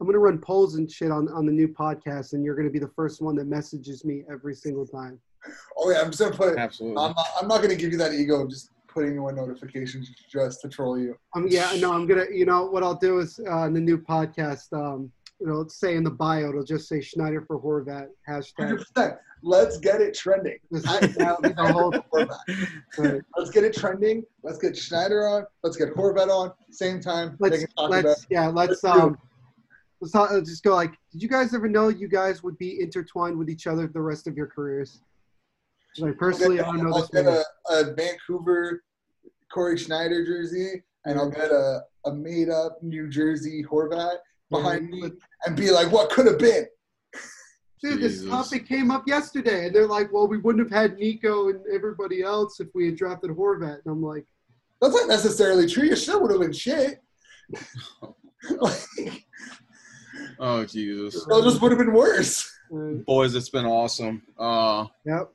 I'm gonna run polls and shit on on the new podcast, and you're gonna be the first one that messages me every single time. oh yeah, I'm just gonna put. Absolutely. I'm not, I'm not gonna give you that ego of just putting you on notifications just to troll you. Um, yeah, no, I'm gonna. You know what I'll do is uh, in the new podcast. Um, you know, say in the bio, it'll just say Schneider for Horvat hashtag. 100%. Let's get it trending. This, that'll be the whole. Right. Let's get it trending. Let's get Schneider on. Let's get Horvat on. Same time. Let's let's yeah let's Let's do um let's talk, uh, just go like. Did you guys ever know you guys would be intertwined with each other the rest of your careers? Like personally, I don't know I'll this get a, a Vancouver Cory Schneider jersey, and I'll get a, a made up New Jersey Horvat behind me and be like, what could have been? Dude, this Jesus. topic came up yesterday, and they're like, "Well, we wouldn't have had Nico and everybody else if we had drafted Horvat." And I'm like, That's not necessarily true. Your shit would have been shit. like, Oh Jesus. it just would have been worse. uh, Boys, it's been awesome. Uh "Yep,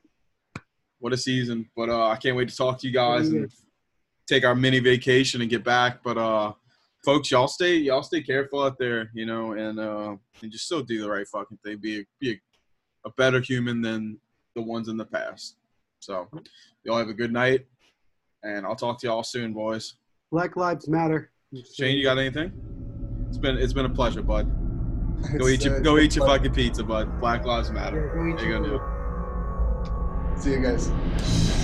what a season. But uh I can't wait to talk to you guys and take our mini vacation and get back. But uh folks, y'all stay y'all stay careful out there, you know, and uh and just still do the right fucking thing. Be a, be a, a better human than the ones in the past. So y'all have a good night and I'll talk to y'all soon, boys. Black Lives Matter." Shane, you got anything? It's been it's been a pleasure, bud. Go eat your uh, go eat your fun. fucking pizza, bud. Black Lives Yeah, Matter. go eat There you go, your- Neil. See you guys.